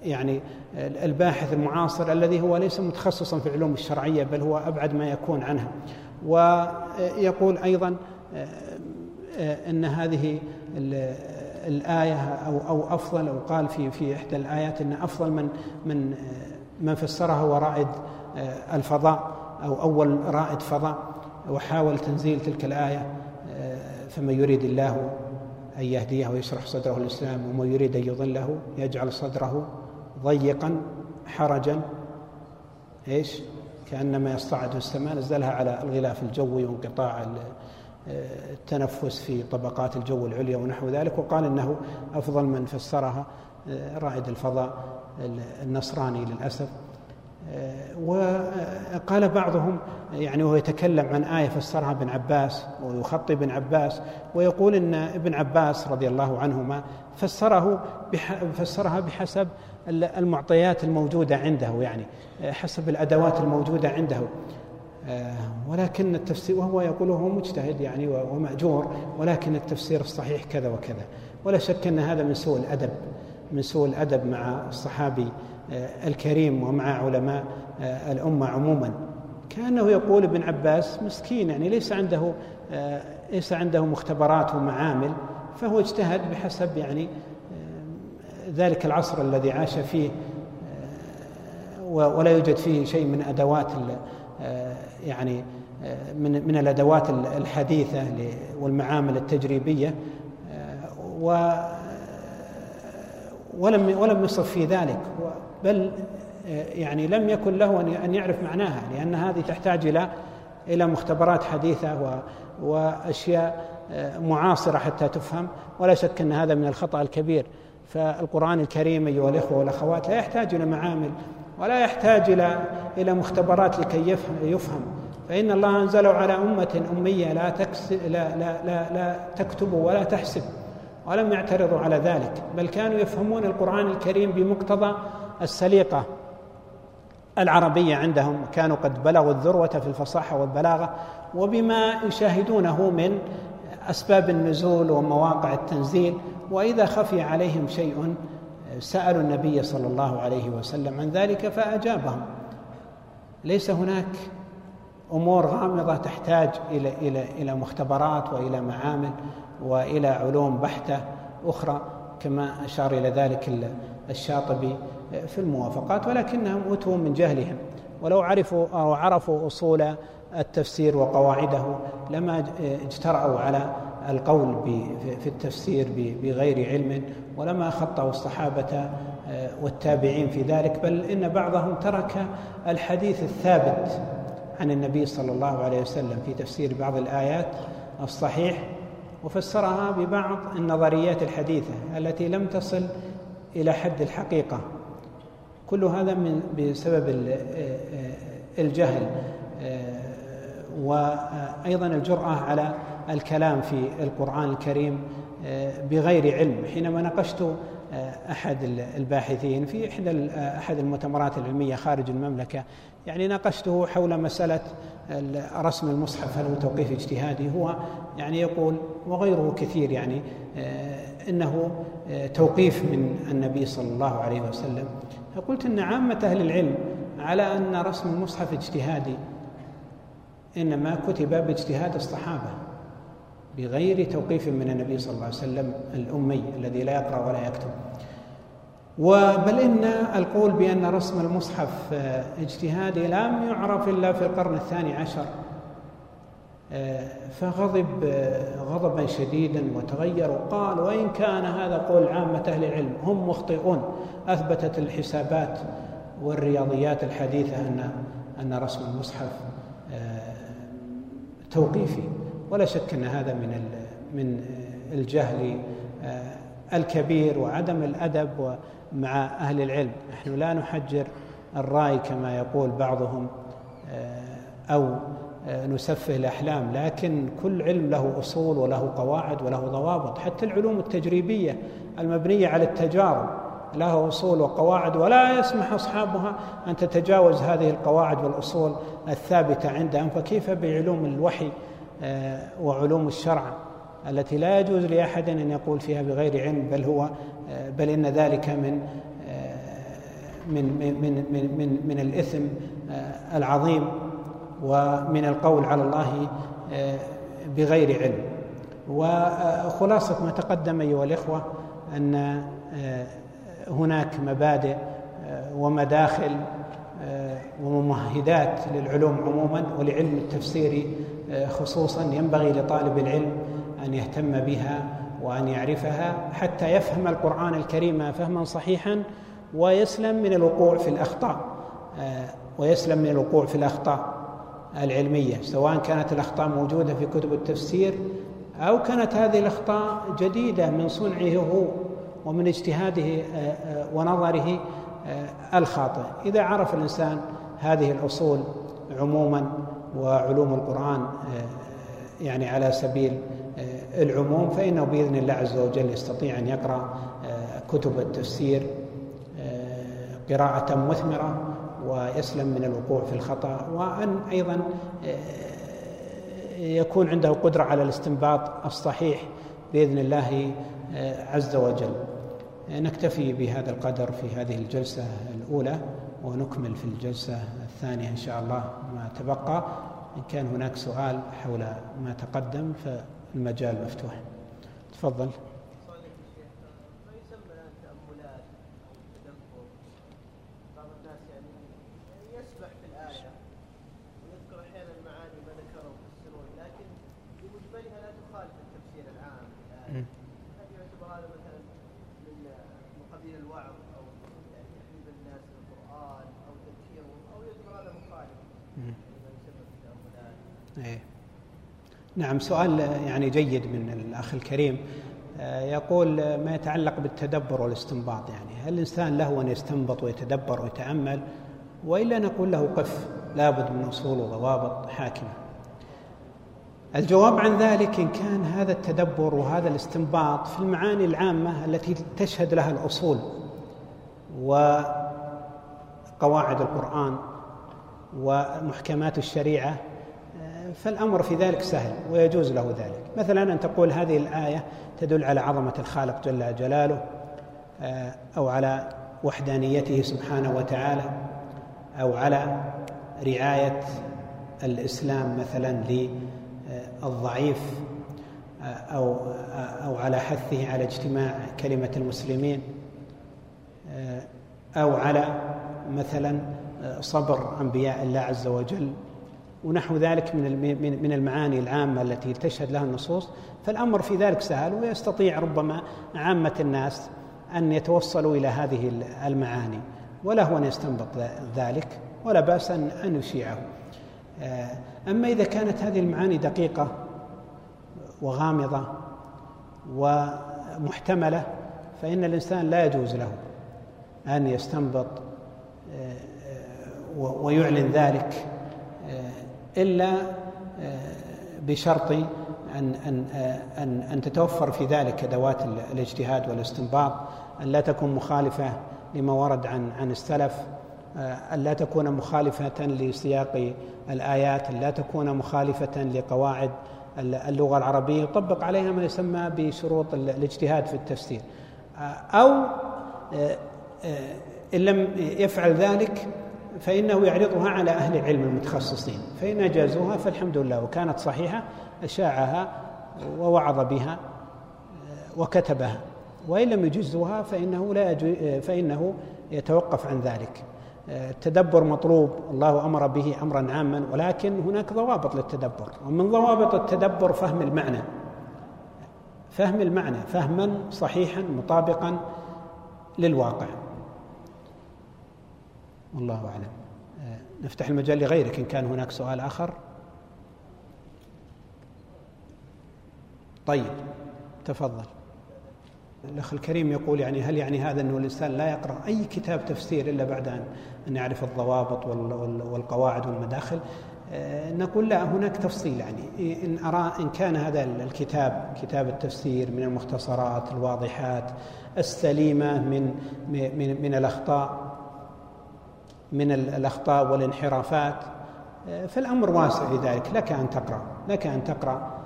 يعني الباحث المعاصر الذي هو ليس متخصصا في العلوم الشرعية بل هو أبعد ما يكون عنها. ويقول أيضا إن هذه الآية أو أو أفضل أو قال في في إحدى الآيات إن أفضل من من من فسرها هو رائد الفضاء أو أول رائد فضاء وحاول تنزيل تلك الآية فمن يريد الله أن يهديه ويشرح صدره الإسلام ومن يريد أن يضله يجعل صدره ضيقا حرجا إيش؟ كأنما يصعد في السماء نزلها على الغلاف الجوي وانقطاع التنفس في طبقات الجو العليا ونحو ذلك وقال إنه أفضل من فسرها رائد الفضاء النصراني للأسف. وقال بعضهم يعني وهو يتكلم عن آية فسرها ابن عباس ويخطي ابن عباس ويقول إن ابن عباس رضي الله عنهما فسره فسرها بحسب المعطيات الموجودة عنده يعني حسب الأدوات الموجودة عنده. ولكن التفسير وهو يقول هو مجتهد يعني ومأجور ولكن التفسير الصحيح كذا وكذا. ولا شك أن هذا من سوء الأدب. من سوء الأدب مع الصحابي آه، الكريم ومع علماء آه، الأمة عموما. كأنه يقول ابن عباس مسكين يعني ليس عنده آه، ليس عنده مختبرات ومعامل فهو اجتهد بحسب يعني ذلك العصر الذي عاش فيه ولا يوجد فيه شيء من أدوات يعني من من الأدوات الحديثة والمعامل التجريبية. ولم ولم يصف في ذلك بل آه، يعني لم يكن له أن يعرف معناها لأن هذه تحتاج إلى إلى مختبرات حديثة وأشياء آه، معاصرة حتى تفهم ولا شك أن هذا من الخطأ الكبير. فالقرآن الكريم أيها الإخوة والأخوات لا يحتاج إلى معامل ولا يحتاج إلى إلى مختبرات لكي يفهم يفهم. فإن الله أنزله على أمة أمية لا تكس لا لا لا, لا تكتب ولا تحسب. ولم يعترضوا على ذلك بل كانوا يفهمون القرآن الكريم بمقتضى السليقة العربية عندهم. كانوا قد بلغوا الذروة في الفصاحة والبلاغة وبما يشاهدونه من أسباب النزول ومواقع التنزيل وإذا خفي عليهم شيء سألوا النبي صلى الله عليه وسلم عن ذلك فأجابهم. ليس هناك أمور غامضة تحتاج إلى إلى إلى مختبرات وإلى معامل وإلى علوم بحتة أخرى كما أشار إلى ذلك الشاطبي في الموافقات ولكنهم أتوا من جهلهم ولو عرفوا أو عرفوا أصول التفسير وقواعده لما اجترأوا على القول في التفسير بغير علم ولما خطأوا الصحابة والتابعين في ذلك بل إن بعضهم ترك الحديث الثابت عن النبي صلى الله عليه وسلم في تفسير بعض الآيات الصحيح وفسرها ببعض النظريات الحديثة التي لم تصل إلى حد الحقيقة. كل هذا من بسبب الجهل وأيضا الجرأة على الكلام في القرآن الكريم بغير علم. حينما ناقشت أحد الباحثين في إحدى أحد المؤتمرات العلمية خارج المملكة يعني ناقشته حول مسألة رسم المصحف هل هو توقيف اجتهادي؟ هو يعني يقول وغيره كثير يعني إنه توقيف من النبي صلى الله عليه وسلم. قلت أن عامة أهل العلم على أن رسم المصحف اجتهادي إنما كتب باجتهاد الصحابة بغير توقيف من النبي صلى الله عليه وسلم الأمي الذي لا يقرأ ولا يكتب. وبل إن القول بأن رسم المصحف اجتهادي لم يعرف إلا في القرن الثاني عشر فغضب غضبا شديدا وتغير وقال وإن كان هذا قول عامة أهل العلم؟ هم مخطئون أثبتت الحسابات والرياضيات الحديثة أن أن رسم المصحف توقيفي ولا شك أن هذا من من الجهل الكبير وعدم الأدب مع أهل العلم. نحن لا نحجر الرأي كما يقول بعضهم أو نسفه الأحلام لكن كل علم له أصول وله قواعد وله ضوابط. حتى العلوم التجريبية المبنية على التجارب لها أصول وقواعد ولا يسمح أصحابها أن تتجاوز هذه القواعد والأصول الثابتة عندهم فكيف بعلوم الوحي آه، وعلوم الشرع؟ التي لا يجوز لأحد أن يقول فيها بغير علم بل هو آه، بل إن ذلك من آه، من من من من, من الإثم العظيم ومن القول على الله بغير علم. وخلاصة ما تقدم أيها الإخوة أن هناك مبادئ ومداخل وممهدات للعلوم عموما ولعلم التفسير خصوصا ينبغي لطالب العلم أن يهتم بها وأن يعرفها حتى يفهم القرآن الكريم فهما صحيحا ويسلم من الوقوع في الأخطاء ويسلم من الوقوع في الأخطاء العلمية سواء كانت الأخطاء موجودة في كتب التفسير أو كانت هذه الأخطاء جديدة من صنعه هو ومن اجتهاده ونظره الخاطئ. إذا عرف الإنسان هذه الأصول عموما وعلوم القرآن آه، يعني على سبيل آه، العموم فإنه بإذن الله عز وجل يستطيع أن يقرأ آه، كتب التفسير قراءة مثمرة ويسلم من الوقوع في الخطأ وأن أيضا يكون عنده قدرة على الاستنباط الصحيح بإذن الله عز وجل. نكتفي بهذا القدر في هذه الجلسة الأولى ونكمل في الجلسة الثانية إن شاء الله ما تبقى. إن كان هناك سؤال حول ما تقدم فالمجال مفتوح. تفضل. نعم سؤال يعني جيد من الأخ الكريم. آه، يقول ما يتعلق بالتدبر والاستنباط يعني؟ هل الإنسان له أن يستنبط ويتدبر ويتأمل؟ وإلا نقول له قف لابد من أصول وضوابط حاكمة. الجواب عن ذلك إن كان هذا التدبر وهذا الاستنباط في المعاني العامة التي تشهد لها الأصول وقواعد القرآن ومحكمات الشريعة فالأمر في ذلك سهل ويجوز له ذلك. مثلا أن تقول هذه الآية تدل على عظمة الخالق جل جلاله آه، أو على وحدانيته سبحانه وتعالى أو على رعاية الإسلام مثلا للضعيف آه، أو آه، أو على حثه على اجتماع كلمة المسلمين أو على مثلا صبر أنبياء الله عز وجل ونحو ذلك من من المعاني العامة التي تشهد لها النصوص. فالأمر في ذلك سهل ويستطيع ربما عامة الناس أن يتوصلوا إلى هذه المعاني وله أن يستنبط ذلك ولا بأس أن أن يشيعه. آه، أما إذا كانت هذه المعاني دقيقة وغامضة ومحتملة فإن الإنسان لا يجوز له أن يستنبط آه، ويعلن ذلك إلا آه، بشرط أن أن آه، أن أن تتوفر في ذلك أدوات الاجتهاد والاستنباط أن لا تكون مخالفة لما ورد عن عن السلف آه، أن لا تكون مخالفة لسياق الآيات أن لا تكون مخالفة لقواعد اللغة العربية. يطبق عليها ما يسمى بشروط الاجتهاد في التفسير. أو إن لم يفعل ذلك فإنه يعرضها على أهل العلم المتخصصين فإن أجازوها فالحمد لله وكانت صحيحة أشاعها ووعظ بها وكتبها وإن لم يجزوها فإنه لا فإنه يتوقف عن ذلك. التدبر مطلوب الله أمر به أمرا عاما ولكن هناك ضوابط للتدبر ومن ضوابط التدبر فهم المعنى. فهم المعنى فهما صحيحا مطابقا للواقع. والله أعلم. نفتح المجال لغيرك إن كان هناك سؤال آخر. طيب تفضل. الأخ الكريم يقول يعني هل يعني هذا أنه الإنسان لا يقرأ أي كتاب تفسير إلا بعد أن أن يعرف الضوابط والقواعد والمداخل؟ آه، نقول لا هناك تفصيل يعني. إن أرى إن كان هذا الكتاب كتاب التفسير من المختصرات الواضحات السليمة من من من الأخطاء من الأخطاء والانحرافات آه، فالأمر واسع لذلك لك أن تقرأ لك أن تقرأ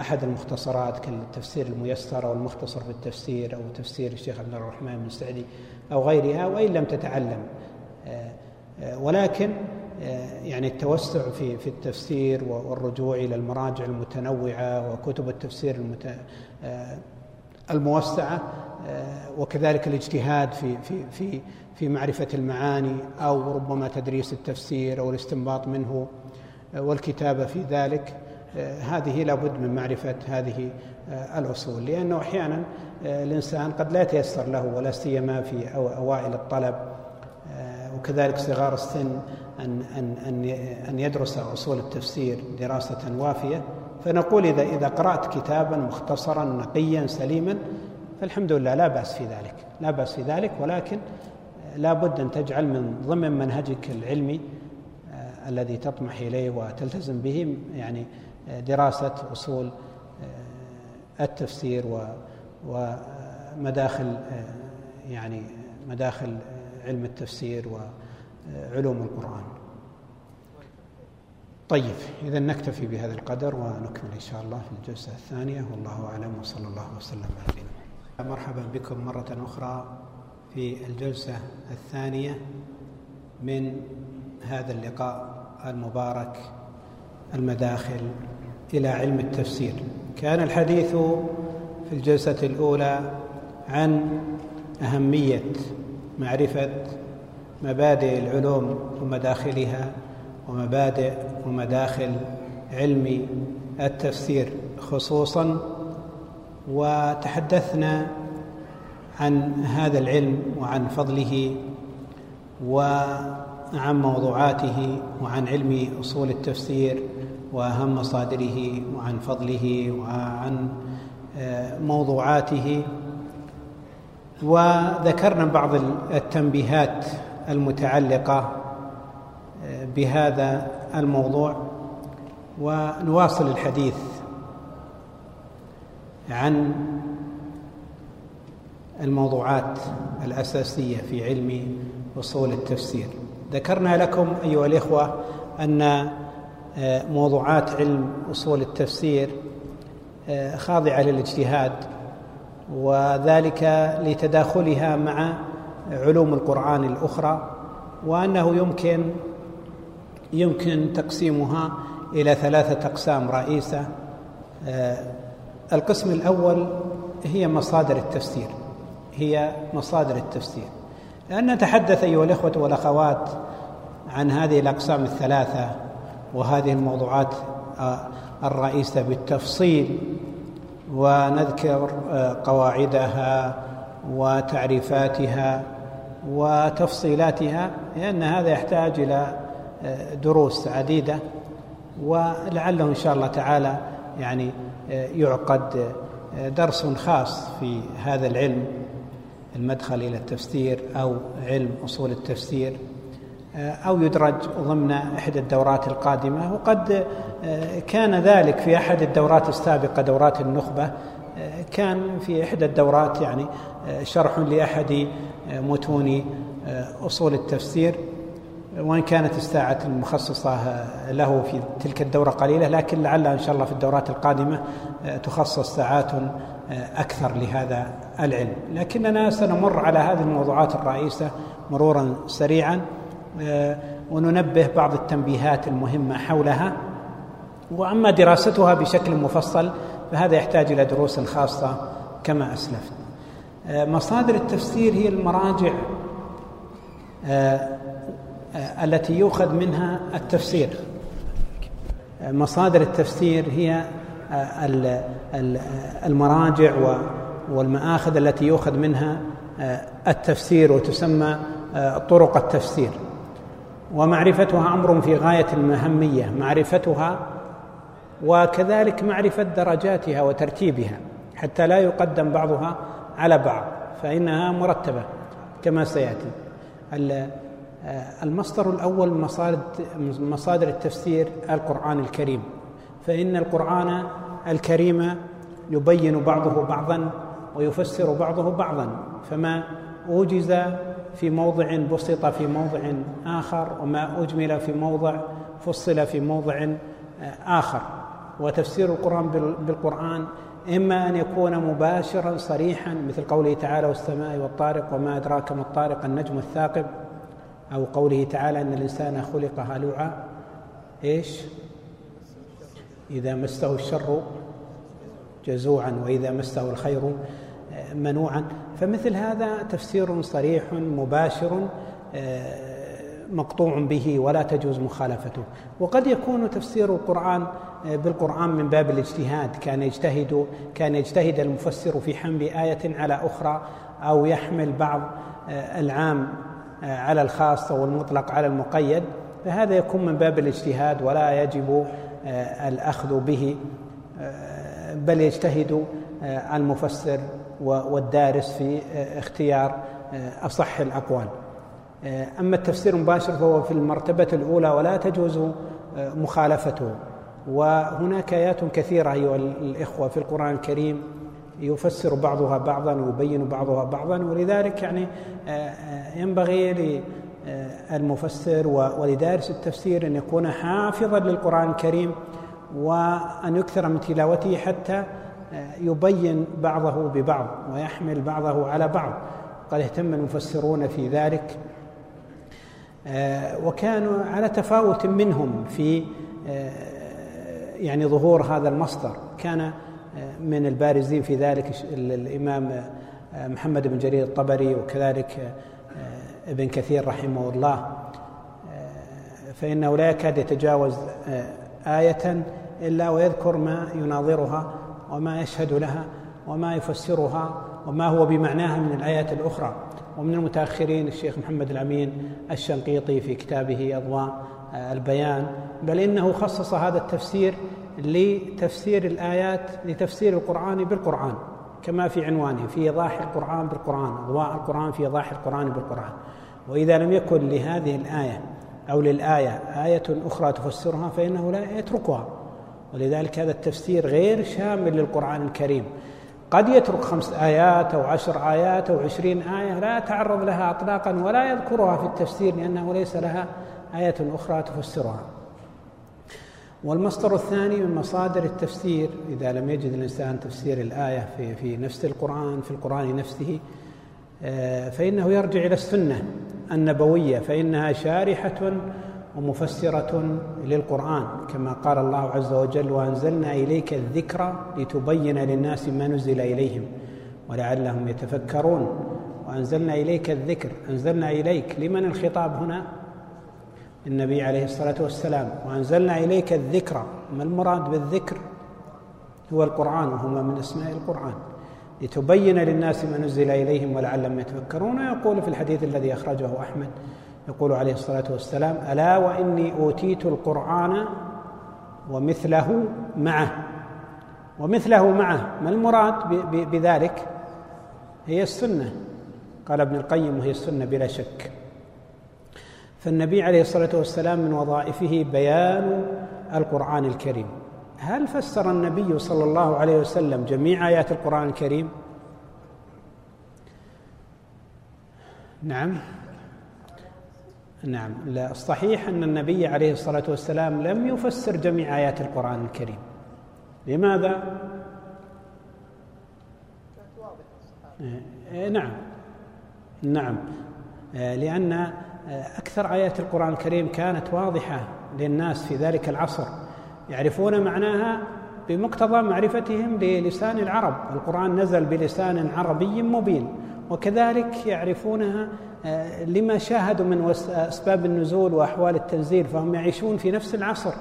أحد المختصرات كالتفسير الميسر أو المختصر في التفسير أو تفسير الشيخ عبد الرحمن بن سعدي أو غيرها وإن لم تتعلم. آه، آه، ولكن آه، يعني التوسع في في التفسير والرجوع إلى المراجع المتنوعة وكتب التفسير المت... الموسعة وكذلك الاجتهاد في في في في معرفة المعاني أو ربما تدريس التفسير أو الاستنباط منه والكتابة في ذلك هذه لابد من معرفة هذه آه، الأصول. لأنه أحيانا آه، الإنسان قد لا يتيسر له ولا سيما في أوائل الطلب آه، وكذلك صغار السن أن أن أن أن يدرس أصول التفسير دراسة وافية. فنقول إذا إذا قرأت كتابا مختصرا نقيا سليما فالحمد لله لا بأس في ذلك لا بأس في ذلك. ولكن لا بد أن تجعل من ضمن منهجك العلمي الذي تطمح إليه وتلتزم به يعني دراسة أصول آه، التفسير ومداخل آه، يعني مداخل علم التفسير وعلوم القرآن. طيب إذا نكتفي بهذا القدر ونكمل إن شاء الله في الجلسة الثانية والله أعلم وصلى الله وسلم على نبينا مرحبا بكم مرة أخرى. في الجلسة الثانية من هذا اللقاء المبارك المداخل إلى علم التفسير. كان الحديث في الجلسة الأولى عن أهمية معرفة مبادئ العلوم ومداخلها ومبادئ ومداخل علم التفسير خصوصا. وتحدثنا عن هذا العلم وعن فضله وعن موضوعاته وعن علم أصول التفسير وأهم مصادره وعن فضله وعن آه، موضوعاته. وذكرنا بعض التنبيهات المتعلقة آه، بهذا الموضوع. ونواصل الحديث عن الموضوعات الأساسية في علم أصول التفسير. ذكرنا لكم أيها الإخوة أن موضوعات علم أصول التفسير آه، خاضعة للاجتهاد وذلك لتداخلها مع علوم القرآن الأخرى وأنه يمكن يمكن تقسيمها إلى ثلاثة أقسام رئيسة. آه، القسم الأول هي مصادر التفسير. هي مصادر التفسير. لأن نتحدث أيها الإخوة والأخوات عن هذه الأقسام الثلاثة وهذه الموضوعات آه، الرئيسة بالتفصيل ونذكر آه، قواعدها وتعريفاتها وتفصيلاتها لأن هذا يحتاج إلى آه، دروس عديدة ولعله إن شاء الله تعالى يعني يعقد درس خاص في هذا العلم. المدخل إلى التفسير أو علم أصول التفسير آه، أو يدرج ضمن إحدى الدورات القادمة. وقد آه، كان ذلك في أحد الدورات السابقة دورات النخبة. آه، كان في إحدى الدورات يعني شرح لأحد متون أصول التفسير. وإن كانت الساعة المخصصة له في تلك الدورة قليلة لكن لعل إن شاء الله في الدورات القادمة تخصص ساعات أكثر لهذا العلم. لكننا سنمر على هذه الموضوعات الرئيسة مرورا سريعا وننبه بعض التنبيهات المهمة حولها. وأما دراستها بشكل مفصل فهذا يحتاج إلى دروس خاصة كما أسلفت. مصادر التفسير هي المراجع التي يؤخذ منها التفسير. مصادر التفسير هي المراجع والمآخذ التي يؤخذ منها التفسير وتسمى طرق التفسير. ومعرفتها أمر في غاية المهمية. معرفتها وكذلك معرفة درجاتها وترتيبها حتى لا يقدم بعضها على بعض فإنها مرتبة كما سيأتي. المصدر الأول مصادر مصادر التفسير القرآن الكريم. فإن القرآن الكريم يبين بعضه بعضا ويفسر بعضه بعضا فما أوجز في موضع بسط في موضع آخر وما أجمل في موضع فصل في موضع آخر. وتفسير القرآن بالقرآن إما أن يكون مباشرا صريحا مثل قوله تعالى والسماء والطارق وما أدراك ما الطارق النجم الثاقب. أو قوله تعالى إن الإنسان خلق هلوعا. إيش؟ إذا مسه الشر جزوعا وإذا مسه الخير منوعا فمثل هذا تفسير صريح مباشر مقطوع به ولا تجوز مخالفته. وقد يكون تفسير القرآن بالقرآن من باب الاجتهاد. كان يجتهد كان يجتهد المفسر في حمل آية على أخرى أو يحمل بعض العام على الخاص والمطلق على المقيد. فهذا يكون من باب الاجتهاد ولا يجب الأخذ به بل يجتهد المفسر والدارس في اختيار أصح الأقوال. أما التفسير المباشر فهو في المرتبة الأولى ولا تجوز مخالفته. وهناك آيات كثيرة أيها الإخوة في القرآن الكريم يفسر بعضها بعضا ويبين بعضها بعضا ولذلك يعني ينبغي للمفسر ولدارس التفسير أن يكون حافظا للقرآن الكريم وأن يكثر من تلاوته حتى يبين بعضه ببعض ويحمل بعضه على بعض. قد اهتم المفسرون في ذلك. آه، وكانوا على تفاوت منهم في آه، يعني ظهور هذا المصدر. كان آه، من البارزين في ذلك الإمام محمد بن جرير الطبري وكذلك ابن كثير رحمه الله. فإنه لا يكاد يتجاوز آية إلا ويذكر ما يناظرها وما يشهد لها وما يفسرها وما هو بمعناها من الآيات الأخرى. ومن المتأخرين الشيخ محمد الأمين الشنقيطي في كتابه أضواء البيان بل إنه خصص هذا التفسير لتفسير الآيات لتفسير القرآن بالقرآن كما في عنوانه في إيضاح القرآن بالقرآن أضواء القرآن في إيضاح القرآن بالقرآن. وإذا لم يكن لهذه الآية أو للآية آية أخرى تفسرها فإنه لا يتركها. ولذلك هذا التفسير غير شامل للقرآن الكريم. قد يترك خمس آيات أو عشر آيات أو عشرين آية لا يتعرض لها إطلاقا ولا يذكرها في التفسير لأنه ليس لها آية أخرى تفسرها. والمصدر الثاني من مصادر التفسير إذا لم يجد الإنسان تفسير الآية في, في نفس القرآن في القرآن نفسه آه، فإنه يرجع إلى السنة النبوية فإنها شارحة ومفسرة للقرآن كما قال الله عز وجل وأنزلنا إليك الذكر لتبين للناس ما نزل إليهم ولعلهم يتفكرون. وأنزلنا إليك الذكر أنزلنا إليك. لمن الخطاب هنا؟ النبي عليه الصلاة والسلام. وأنزلنا إليك الذكر. ما المراد بالذكر؟ هو القرآن وهو من أسماء القرآن. لتبين للناس ما نزل إليهم ولعلهم يتفكرون. يقول في الحديث الذي أخرجه أحمد يقول عليه الصلاة والسلام ألا وإني أوتيت القرآن ومثله معه. ومثله معه ما المراد بذلك؟ هي السنة. قال ابن القيم وهي السنة بلا شك. فالنبي عليه الصلاة والسلام من وظائفه بيان القرآن الكريم. هل فسر النبي صلى الله عليه وسلم جميع آيات القرآن الكريم؟ نعم. نعم. لا الصحيح أن النبي عليه الصلاة والسلام لم يفسر جميع آيات القرآن الكريم. لماذا؟ إيه، نعم. نعم. لأن أكثر آيات القرآن الكريم كانت واضحة للناس في ذلك العصر. يعرفون معناها بمقتضى معرفتهم للسان العرب. القرآن نزل بلسان عربي مبين وكذلك يعرفونها لما شاهدوا من أسباب النزول وأحوال التنزيل فهم يعيشون في نفس العصر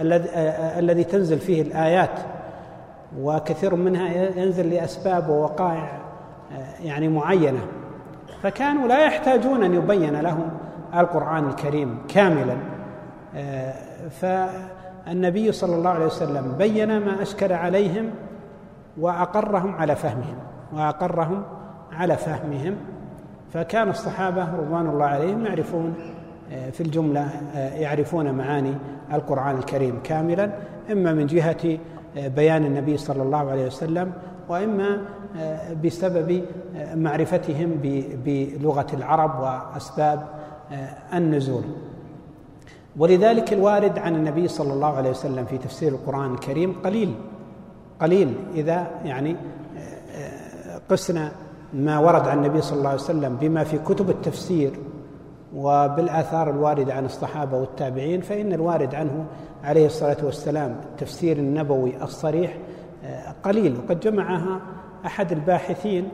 الذي آه، آه، تنزل فيه الآيات. وكثير منها ينزل لأسباب ووقائع يعني معينة. فكانوا لا يحتاجون أن يبين لهم القرآن الكريم كاملا. فالنبي صلى الله عليه وسلم بين ما أشكل عليهم وأقرهم على فهمهم وأقرهم على فهمهم. فكان الصحابة رضوان الله عليهم يعرفون آه، في الجملة آه، يعرفون معاني القرآن الكريم كاملا إما من جهة آه، بيان النبي صلى الله عليه وسلم وإما بسبب معرفتهم بلغة العرب وأسباب النزول. ولذلك الوارد عن النبي صلى الله عليه وسلم في تفسير القرآن الكريم قليل قليل إذا يعني قسنا ما ورد عن النبي صلى الله عليه وسلم بما في كتب التفسير وبالآثار الواردة عن الصحابة والتابعين فإن الوارد عنه عليه الصلاة والسلام التفسير النبوي الصريح آه، قليل وقد جمعها أحد الباحثين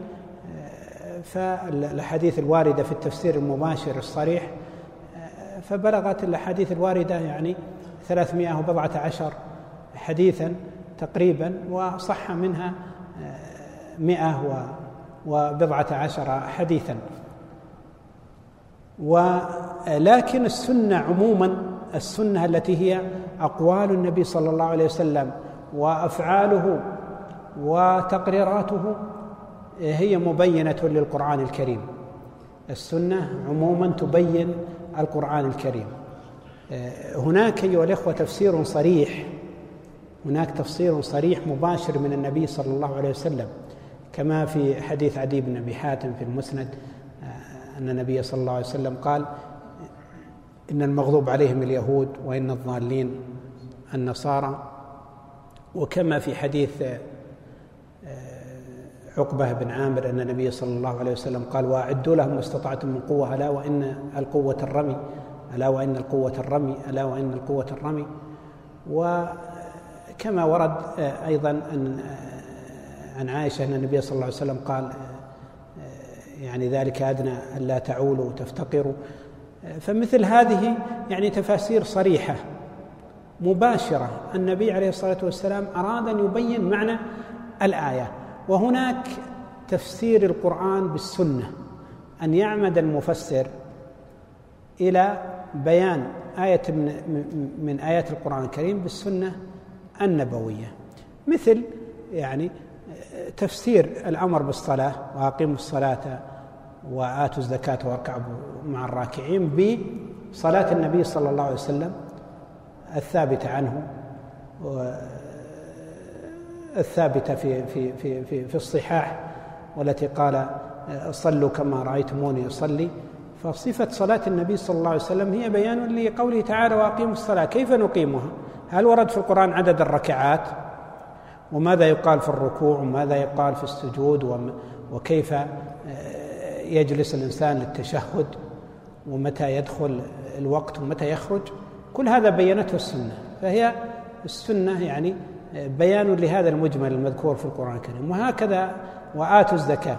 آه، فالأحاديث الواردة في التفسير المباشر الصريح آه، فبلغت الأحاديث الواردة يعني ثلاثمائة وبضعة عشر حديثا تقريبا وصح منها مئة وبضعة عشر حديثا. ولكن السنة عموما السنة التي هي أقوال النبي صلى الله عليه وسلم وأفعاله وتقريراته هي مبينة للقرآن الكريم. السنة عموما تبين القرآن الكريم. هناك أيها الإخوة تفسير صريح. هناك تفسير صريح مباشر من النبي صلى الله عليه وسلم. كما في حديث عدي بن أبي حاتم في المسند آه، أن النبي صلى الله عليه وسلم قال إن المغضوب عليهم اليهود وإن الضالين النصارى. وكما في حديث آه، عقبة بن عامر أن النبي صلى الله عليه وسلم قال وأعدوا لهم ما استطعتم من قوة ألا وإن القوة الرمي ألا وإن القوة الرمي ألا وإن القوة الرمي. وكما ورد آه، أيضا أن عن عائشة أن النبي صلى الله عليه وسلم قال آه، يعني ذلك أدنى ألا تعولوا وتفتقروا. آه، فمثل هذه يعني تفاسير صريحة مباشرة. النبي عليه الصلاة والسلام أراد أن يبين معنى الآية. وهناك تفسير القرآن بالسنة أن يعمد المفسر إلى بيان آية من, من آيات القرآن الكريم بالسنة النبوية. مثل يعني تفسير الأمر بالصلاة وأقيموا الصلاة وآتوا الزكاة واركعوا مع الراكعين بصلاة النبي صلى الله عليه وسلم الثابتة عنه الثابتة في في في في, في الصحاح والتي قال صلوا كما رأيتموني أصلي فصفة صلاة النبي صلى الله عليه وسلم هي بيان لقوله تعالى وأقيموا الصلاة كيف نقيمها؟ هل ورد في القرآن عدد الركعات؟ وماذا يقال في الركوع وماذا يقال في السجود وكيف آه، يجلس الإنسان للتشهد ومتى يدخل الوقت ومتى يخرج كل هذا بينته السنة فهي السنة يعني آه، بيان لهذا المجمل المذكور في القرآن الكريم وهكذا وآتوا الزكاة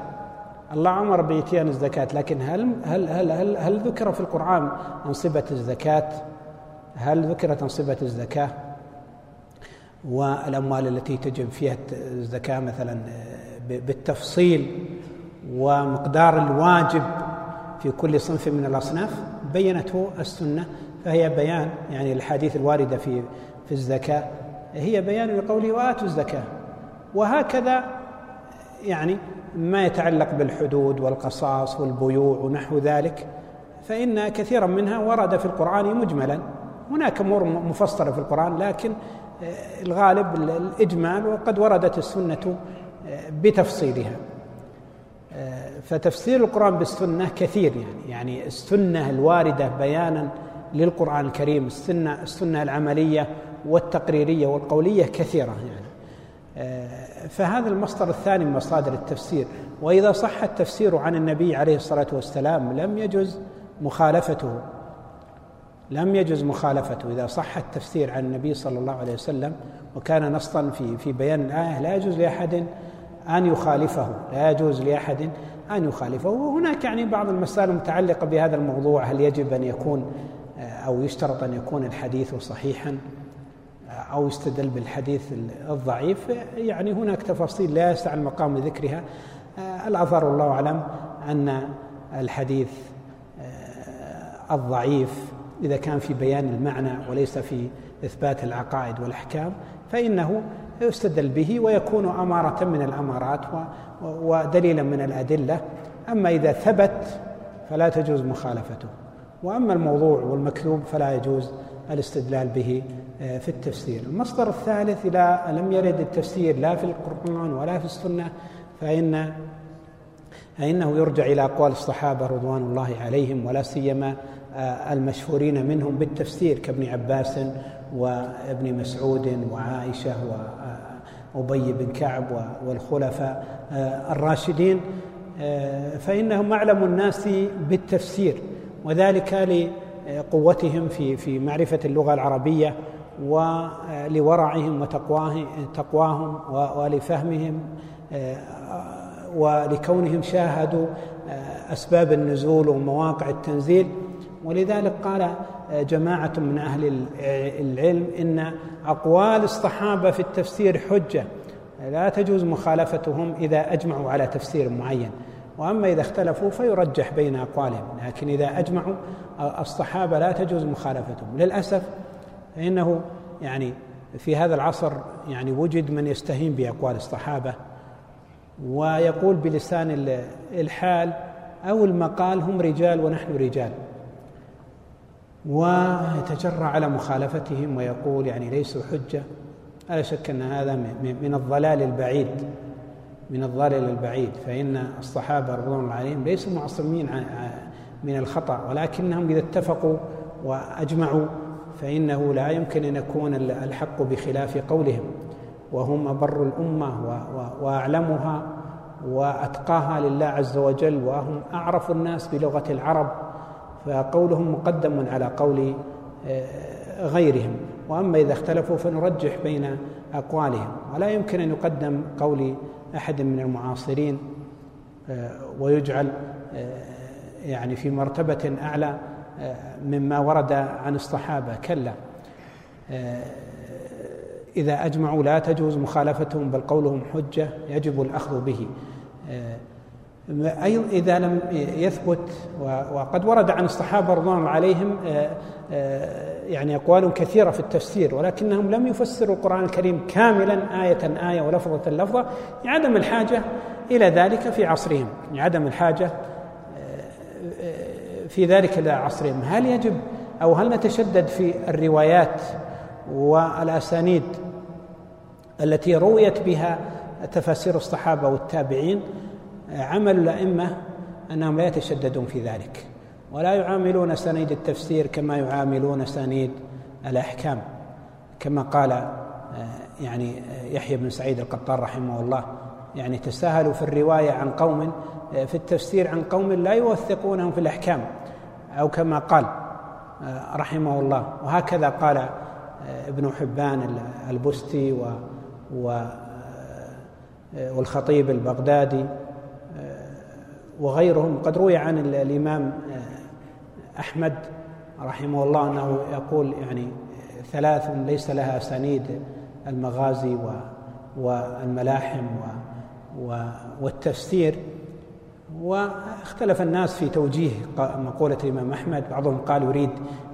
الله أمر بإتيان الزكاة لكن هل هل هل هل, هل ذكر في القرآن أنصبة الزكاة؟ هل ذكرت أنصبة الزكاة؟ والأموال التي تجب فيها الزكاة مثلا بالتفصيل ومقدار الواجب في كل صنف من الأصناف بينته السنة. فهي بيان يعني الحديث الواردة في في الزكاة هي بيان لقوله وآتوا الزكاة. وهكذا يعني ما يتعلق بالحدود والقصاص والبيوع ونحو ذلك فإن كثيرا منها ورد في القرآن مجملا. هناك أمور مفصلة في القرآن لكن الغالب الإجمال وقد وردت السنة آه، بتفصيلها. آه، فتفسير القرآن بالسنة كثير يعني. يعني السنة الواردة بيانا للقرآن الكريم السنة السنة العملية والتقريرية والقولية كثيرة يعني. فهذا المصدر الثاني من مصادر التفسير. وإذا صح التفسير عن النبي عليه الصلاة والسلام لم يجز مخالفته. لم يجز مخالفته. إذا صح التفسير عن النبي صلى الله عليه وسلم وكان نصا في في بيان الآية لا يجوز لأحد أن يخالفه. لا يجوز لأحد أن يخالفه. وهناك يعني بعض المسائل المتعلقة بهذا الموضوع. هل يجب أن يكون أو يشترط أن يكون الحديث صحيحا أو يستدل بالحديث الضعيف؟ يعني هناك تفاصيل لا يسع المقام لذكرها الأظهر الله أعلم أن الحديث الضعيف إذا كان في بيان المعنى وليس في إثبات العقائد والأحكام فإنه يستدل به ويكون أمارة من الأمارات ودليلا من الأدلة. أما إذا ثبت فلا تجوز مخالفته. وأما الموضوع والمكذوب فلا يجوز الاستدلال به آه، في التفسير. المصدر الثالث إذا لم يرد التفسير لا في القرآن ولا في السنة فإن فإنه يرجع إلى أقوال الصحابة رضوان الله عليهم ولا سيما المشهورين منهم بالتفسير كابن عباس وابن مسعود وعائشة وأبي بن كعب والخلفاء آه، الراشدين آه، فإنهم أعلم الناس بالتفسير وذلك لقوتهم في في معرفة اللغة العربية ولورعهم وتقواهم ولفهمهم ولكونهم شاهدوا أسباب النزول ومواقع التنزيل. ولذلك قال جماعة من أهل العلم إن أقوال الصحابة في التفسير حجة لا تجوز مخالفتهم إذا أجمعوا على تفسير معين. وأما إذا اختلفوا فيرجح بين أقوالهم لكن إذا أجمعوا الصحابة لا تجوز مخالفتهم. للأسف فإنه يعني في هذا العصر يعني وجد من يستهين بأقوال الصحابة ويقول بلسان الحال أو المقال هم رجال ونحن رجال. ويتجرأ على مخالفتهم ويقول يعني ليسوا حجة. لا شك أن هذا من الضلال البعيد. من الضلال البعيد. فإن الصحابة رضوان الله عليهم ليسوا معصومين من الخطأ ولكنهم إذا اتفقوا وأجمعوا فإنه لا يمكن أن يكون الحق بخلاف قولهم. وهم أبر الأمة وأعلمها وأتقاها لله عز وجل وهم أعرف الناس بلغة العرب. فقولهم مقدم على قول آه، غيرهم. وأما إذا اختلفوا فنرجح بين أقوالهم. ولا يمكن أن يقدم قول أحد من المعاصرين آه، ويجعل آه، يعني في مرتبة أعلى مما ورد عن الصحابة. كلا إذا أجمعوا لا تجوز مخالفتهم بل قولهم حجة يجب الأخذ به. إذا لم يثبت وقد ورد عن الصحابة رضوان الله عليهم آه، آه، يعني أقوال كثيرة في التفسير ولكنهم لم يفسروا القرآن الكريم كاملا آية آية ولفظة لفظة لعدم الحاجة إلى ذلك في عصرهم لعدم الحاجة آه، في ذلك إلى عصرهم. هل يجب أو هل نتشدد في الروايات والأسانيد التي رويت بها تفاسير الصحابة والتابعين؟ عمل الأئمة أنهم لا يتشددون في ذلك ولا يعاملون سنيد التفسير كما يعاملون سنيد الأحكام. كما قال آه، يعني يحيى بن سعيد القطار رحمه الله يعني تساهلوا في الرواية عن قوم آه، في التفسير عن قوم لا يوثقونهم في الأحكام أو كما قال آه، رحمه الله. وهكذا قال ابن حبان البستي و والخطيب البغدادي. وغيرهم. قد روي عن الإمام آه، أحمد رحمه الله أنه يقول يعني ثلاث ليس لها أسانيد المغازي والملاحم والتفسير. واختلف الناس في توجيه مقولة الإمام أحمد. بعضهم قال يريد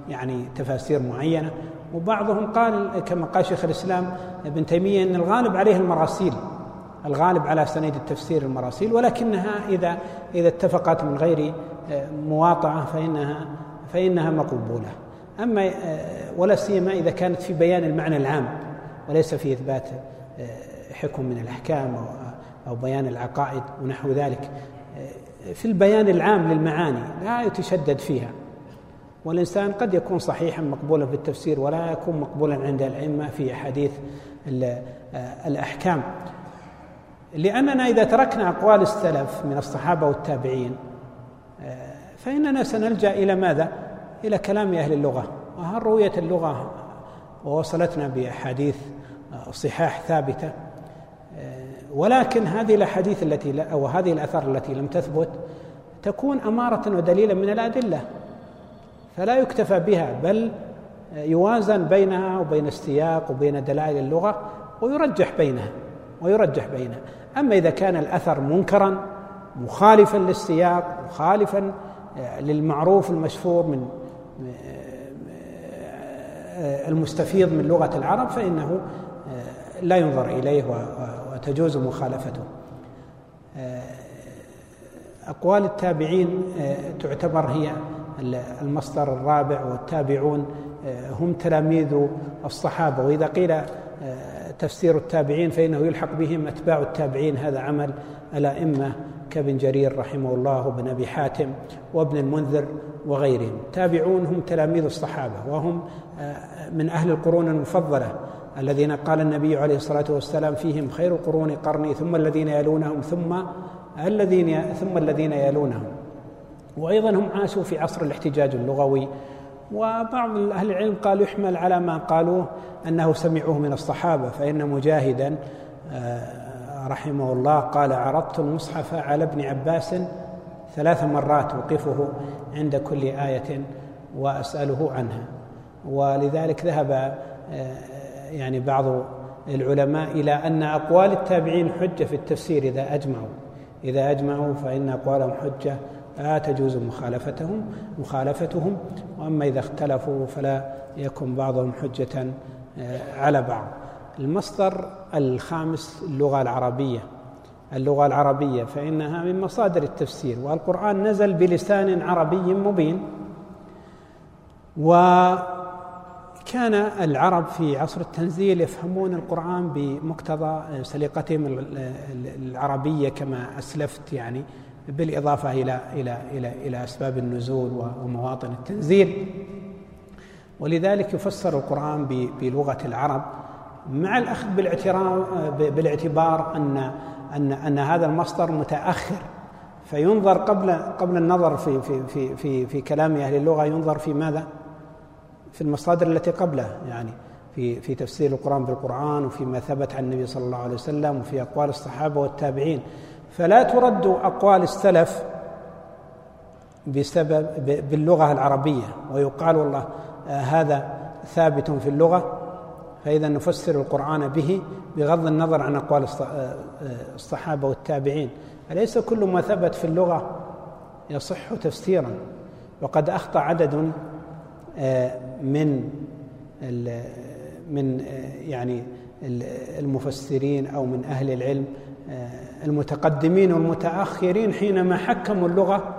يعني تفاسير معينة وبعضهم قال كما قال شيخ الإسلام ابن تيمية أن الغالب عليه المراسيل. الغالب على سنيد التفسير المراسيل ولكنها إذا إذا اتفقت من غير آه، مواطعة فإنها فإنها مقبولة. أما آه، ولا سيما إذا كانت في بيان المعنى العام وليس في إثبات آه، حكم من الأحكام أو بيان العقائد ونحو ذلك. في البيان العام للمعاني لا يتشدد فيها. والإنسان قد يكون صحيحا مقبولا في التفسير ولا يكون مقبولا عند الأئمة في أحاديث الأحكام. لأننا إذا تركنا أقوال السلف من الصحابة والتابعين آه، فإننا سنلجأ إلى ماذا؟ إلى كلام أهل اللغة. وهل رؤية اللغة ووصلتنا بأحاديث آه، صحاح ثابتة. آه، ولكن هذه الأحاديث التي أو هذه الأثار التي لم تثبت تكون أمارة ودليلا من الأدلة. فلا يكتفى بها بل يوازن بينها وبين السياق وبين دلائل اللغة ويرجح بينها ويرجح بينها. أما إذا كان الأثر منكرا مخالفا للسياق مخالفا آه، للمعروف المشهور من آه، المستفيض من لغة العرب فإنه آه، لا ينظر إليه وتجوز مخالفته. أقوال التابعين تعتبر هي المصدر الرابع والتابعون هم تلاميذ الصحابة. وإذا قيل تفسير التابعين فإنه يلحق بهم أتباع التابعين. هذا عمل الأئمة كابن جرير رحمه الله وابن أبي حاتم وابن المنذر وغيرهم. تابعون هم تلاميذ الصحابة وهم آه، من أهل القرون المفضلة الذين قال النبي عليه الصلاة والسلام فيهم خير القرون قرني ثم الذين يلونهم ثم الذين ثم الذين يلونهم. وأيضا هم عاشوا في عصر الاحتجاج اللغوي وبعض أهل العلم قال يحمل على ما قالوه أنه سمعوه من الصحابة فإن مجاهدا آه، رحمه الله قال عرضت المصحف على ابن عباس ثلاث مرات وقفه عند كل آية وأسأله عنها. ولذلك ذهب آه، يعني بعض العلماء إلى أن أقوال التابعين حجة في التفسير إذا أجمعوا إذا أجمعوا فإن أقوالهم حجة لا تجوز مخالفتهم مخالفتهم. وأما إذا اختلفوا فلا يكن بعضهم حجة آه، على بعض. المصدر الخامس اللغة العربية. اللغة العربية فإنها من مصادر التفسير. والقرآن نزل بلسان عربي مبين. وكان العرب في عصر التنزيل يفهمون القرآن بمقتضى سليقتهم العربية كما أسلفت يعني. بالإضافة إلى إلى إلى إلى أسباب النزول ومواطن التنزيل. ولذلك يفسر القرآن بلغة العرب مع الأخذ بالاعتبار أن أن أن هذا المصدر متأخر. فينظر قبل قبل النظر في في في في في كلام أهل اللغة ينظر في ماذا؟ في المصادر التي قبله يعني في في تفسير القرآن بالقرآن وفيما ثبت عن النبي صلى الله عليه وسلم وفي أقوال الصحابة والتابعين. فلا ترد أقوال السلف بسبب باللغة العربية. ويقال والله آه، هذا ثابت في اللغة فإذا نفسر القرآن به بغض النظر عن أقوال آه، آه، الصحابة والتابعين. أليس كل ما ثبت في اللغة يصح تفسيرا؟ وقد أخطأ عدد من من يعني المفسرين أو من أهل العلم المتقدمين والمتأخرين حينما حكموا اللغة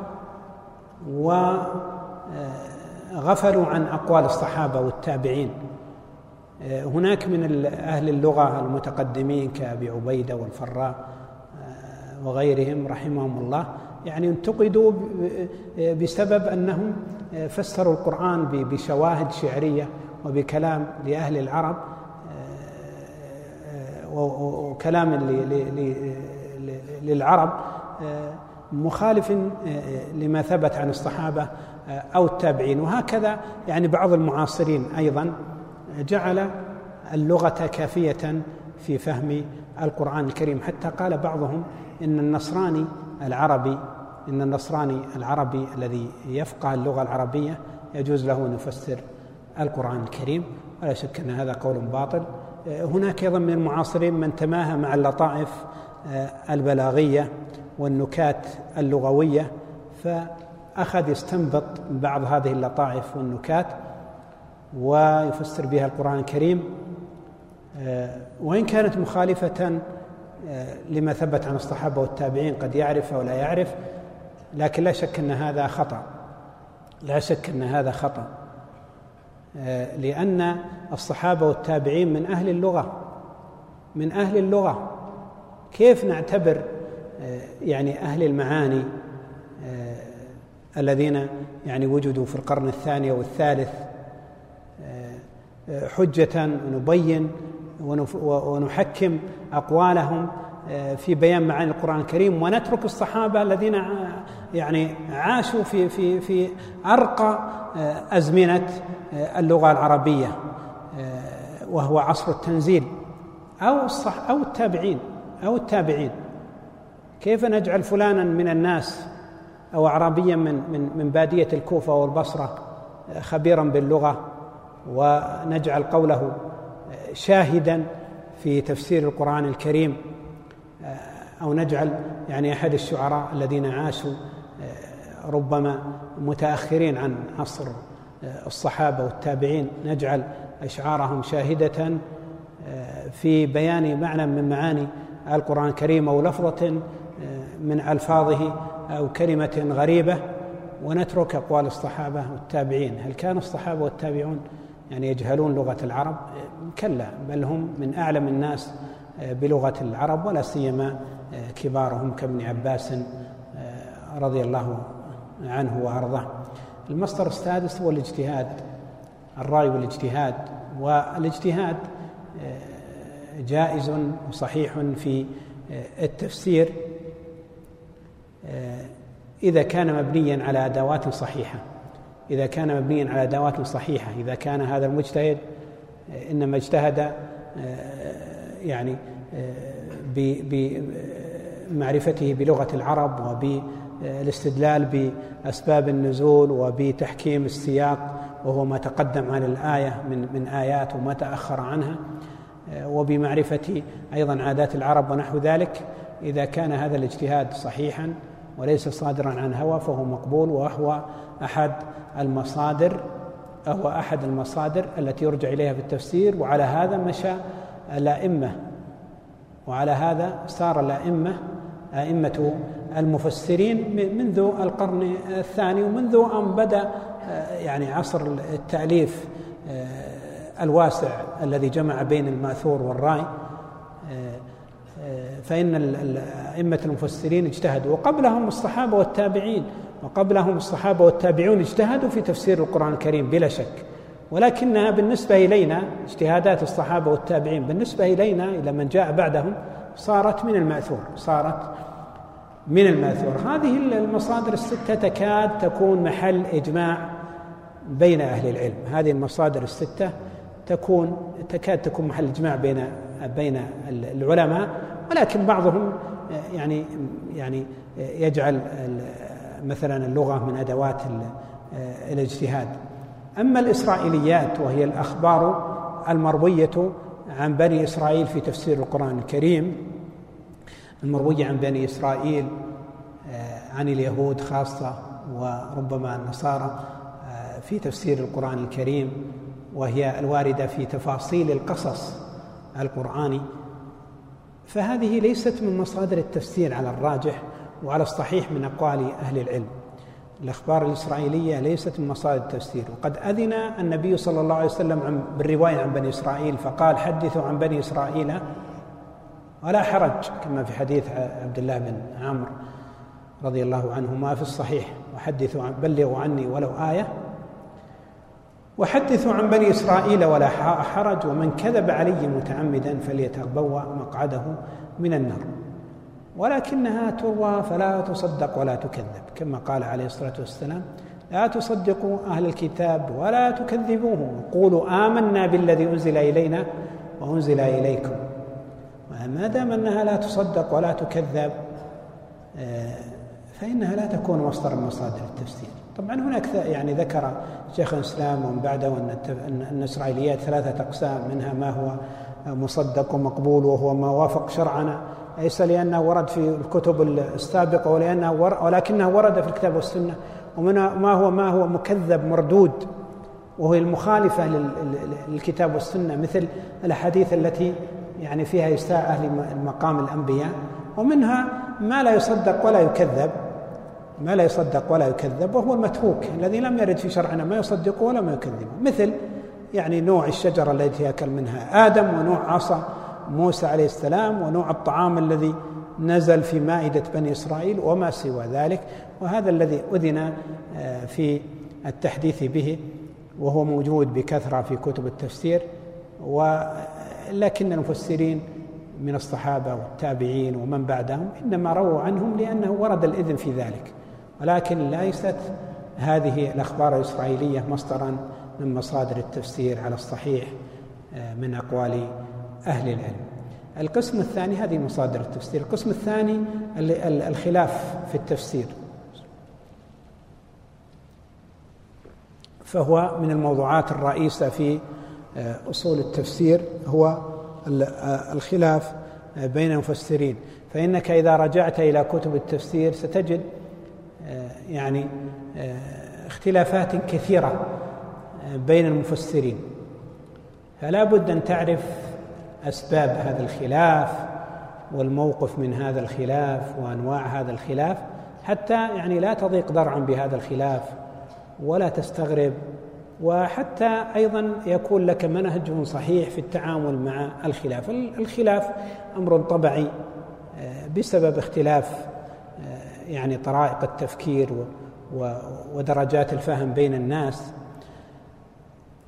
وغفلوا عن أقوال الصحابة والتابعين. هناك من أهل اللغة المتقدمين كأبي عبيدة والفراء وغيرهم رحمهم الله يعني انتقدوا بسبب أنهم فسروا القرآن بشواهد شعرية وبكلام لأهل العرب. وكلام للعرب آه، مخالف آه، لما ثبت عن الصحابة آه، أو التابعين. وهكذا يعني بعض المعاصرين أيضا جعل اللغة كافية في فهم القرآن الكريم. حتى قال بعضهم إن النصراني العربي إن النصراني العربي الذي يفقه اللغة العربية يجوز له أن يفسر القرآن الكريم. ولا شك أن هذا قول باطل. هناك أيضا من المعاصرين من تماهى مع اللطائف آه، البلاغية والنكات اللغوية فأخذ يستنبط بعض هذه اللطائف والنكات ويفسر بها القرآن الكريم. آه، وإن كانت مخالفة آه، لما ثبت عن الصحابة والتابعين قد يعرف أو لا يعرف لكن لا شك أن هذا خطأ. لا شك أن هذا خطأ. آه، لأن الصحابة والتابعين من أهل اللغة من أهل اللغة. كيف نعتبر آه، يعني أهل المعاني آه، الذين يعني وجدوا في القرن الثاني والثالث حجة ونبين ونحكم أقوالهم آه، في بيان معاني القرآن الكريم ونترك الصحابة الذين يعني عاشوا في في في أرقى أزمنة اللغة العربية وهو عصر التنزيل أو الصح أو التابعين أو التابعين. كيف نجعل فلانا من الناس أو أعرابيا من من من بادية الكوفة والبصرة خبيرا باللغة ونجعل قوله شاهدا في تفسير القرآن الكريم أو نجعل يعني أحد الشعراء الذين عاشوا ربما متأخرين عن عصر الصحابة والتابعين نجعل أشعارهم شاهدة في بيان معنى من معاني القرآن الكريم أو لفظة من ألفاظه أو كلمة غريبة ونترك أقوال الصحابة والتابعين. هل كان الصحابة والتابعون يعني يجهلون لغة العرب؟ كلا بل هم من أعلم الناس بلغة العرب ولا سيما كبارهم كابن عباس رضي الله عنه وأرضاه المصدر السادس هو الاجتهاد الرأي والاجتهاد والاجتهاد جائز وصحيح في التفسير إذا كان مبنيا على أدوات صحيحة. إذا كان مبنيا على أدوات صحيحة إذا كان هذا المجتهد إنما اجتهد يعني بمعرفته بلغة العرب وبالاستدلال بأسباب النزول وبتحكيم السياق وهو ما تقدم عن الآية من من آيات وما تأخر عنها. وبمعرفة أيضا عادات العرب ونحو ذلك إذا كان هذا الاجتهاد صحيحا وليس صادرا عن هوى فهو مقبول وهو أحد المصادر هو أحد المصادر التي يرجع إليها في التفسير. وعلى هذا مشى الأئمة وعلى هذا سار الأئمة أئمة المفسرين منذ القرن الثاني ومنذ أن بدأ يعني عصر التأليف الواسع الذي جمع بين الماثور والراي فإن أئمة المفسرين اجتهدوا. وقبلهم الصحابة والتابعين وقبلهم الصحابة والتابعون اجتهدوا في تفسير القرآن الكريم بلا شك. ولكنها بالنسبة إلينا اجتهادات الصحابة والتابعين بالنسبة إلينا إلى من جاء بعدهم صارت من المأثور صارت من المأثور. هذه المصادر الستة تكاد تكون محل إجماع بين أهل العلم. هذه المصادر الستة تكون تكاد تكون محل إجماع بين بين العلماء ولكن بعضهم يعني يعني يجعل مثلا اللغة من أدوات الاجتهاد. أما الإسرائيليات وهي الأخبار المروية عن بني إسرائيل في تفسير القرآن الكريم المروية عن بني إسرائيل عن اليهود خاصة وربما النصارى في تفسير القرآن الكريم وهي الواردة في تفاصيل القصص القرآني. فهذه ليست من مصادر التفسير على الراجح وعلى الصحيح من أقوال أهل العلم. الأخبار الإسرائيلية ليست من مصادر التفسير. وقد أذن النبي صلى الله عليه وسلم بالرواية عن بني إسرائيل فقال حدثوا عن بني إسرائيل ولا حرج كما في حديث عبد الله بن عمرو رضي الله عنهما في الصحيح. وحدثوا عن بلغوا عني ولو آية. وحدثوا عن بني إسرائيل ولا حرج ومن كذب علي متعمدا فليتبوأ مقعده من النار. ولكنها تروى فلا تصدق ولا تكذب كما قال عليه الصلاة والسلام لا تصدقوا أهل الكتاب ولا تكذبوه وقولوا آمنا بالذي أنزل إلينا وأنزل إليكم. ما دام أنها لا تصدق ولا تكذب آه، فإنها لا تكون مصدر من مصادر التفسير. طبعا هناك يعني ذكر شيخ الإسلام ومن بعده أن الاسرائيليات ثلاثة أقسام منها ما هو مصدق ومقبول وهو ما وافق شرعنا ليس لأنه ورد في الكتب السابقة ولأنه ولكنه ورد في الكتاب والسنة. ومن ما هو ما هو مكذب مردود وهو المخالفة للكتاب والسنة مثل الأحاديث التي يعني فيها إساءة أهل مقام الأنبياء ومنها ما لا يصدق ولا يكذب ما لا يصدق ولا يكذب وهو المتروك الذي لم يرد في شرعنا ما يصدقه ولا ما يكذبه مثل يعني نوع الشجرة التي يأكل منها آدم ونوع عصا موسى عليه السلام ونوع الطعام الذي نزل في مائدة بني إسرائيل وما سوى ذلك. وهذا الذي أذن آه، في التحديث به وهو موجود بكثرة في كتب التفسير ولكن المفسرين من الصحابة والتابعين ومن بعدهم إنما رووا عنهم لأنه ورد الإذن في ذلك. ولكن ليست هذه الأخبار الإسرائيلية مصدرا من مصادر التفسير على الصحيح آه، من أقوال أهل العلم. القسم الثاني هذه مصادر التفسير. القسم الثاني الخلاف في التفسير. فهو من الموضوعات الرئيسة في أصول التفسير هو آه، الخلاف بين المفسرين. فإنك إذا رجعت إلى كتب التفسير ستجد يعني اختلافات كثيرة بين المفسرين. فلا بد أن تعرف أسباب هذا الخلاف والموقف من هذا الخلاف وأنواع هذا الخلاف حتى يعني لا تضيق ذرعا بهذا الخلاف ولا تستغرب وحتى أيضا يكون لك منهج صحيح في التعامل مع الخلاف. الخلاف أمر طبعي آه، بسبب اختلاف آه، يعني طرائق التفكير ودرجات الفهم بين الناس.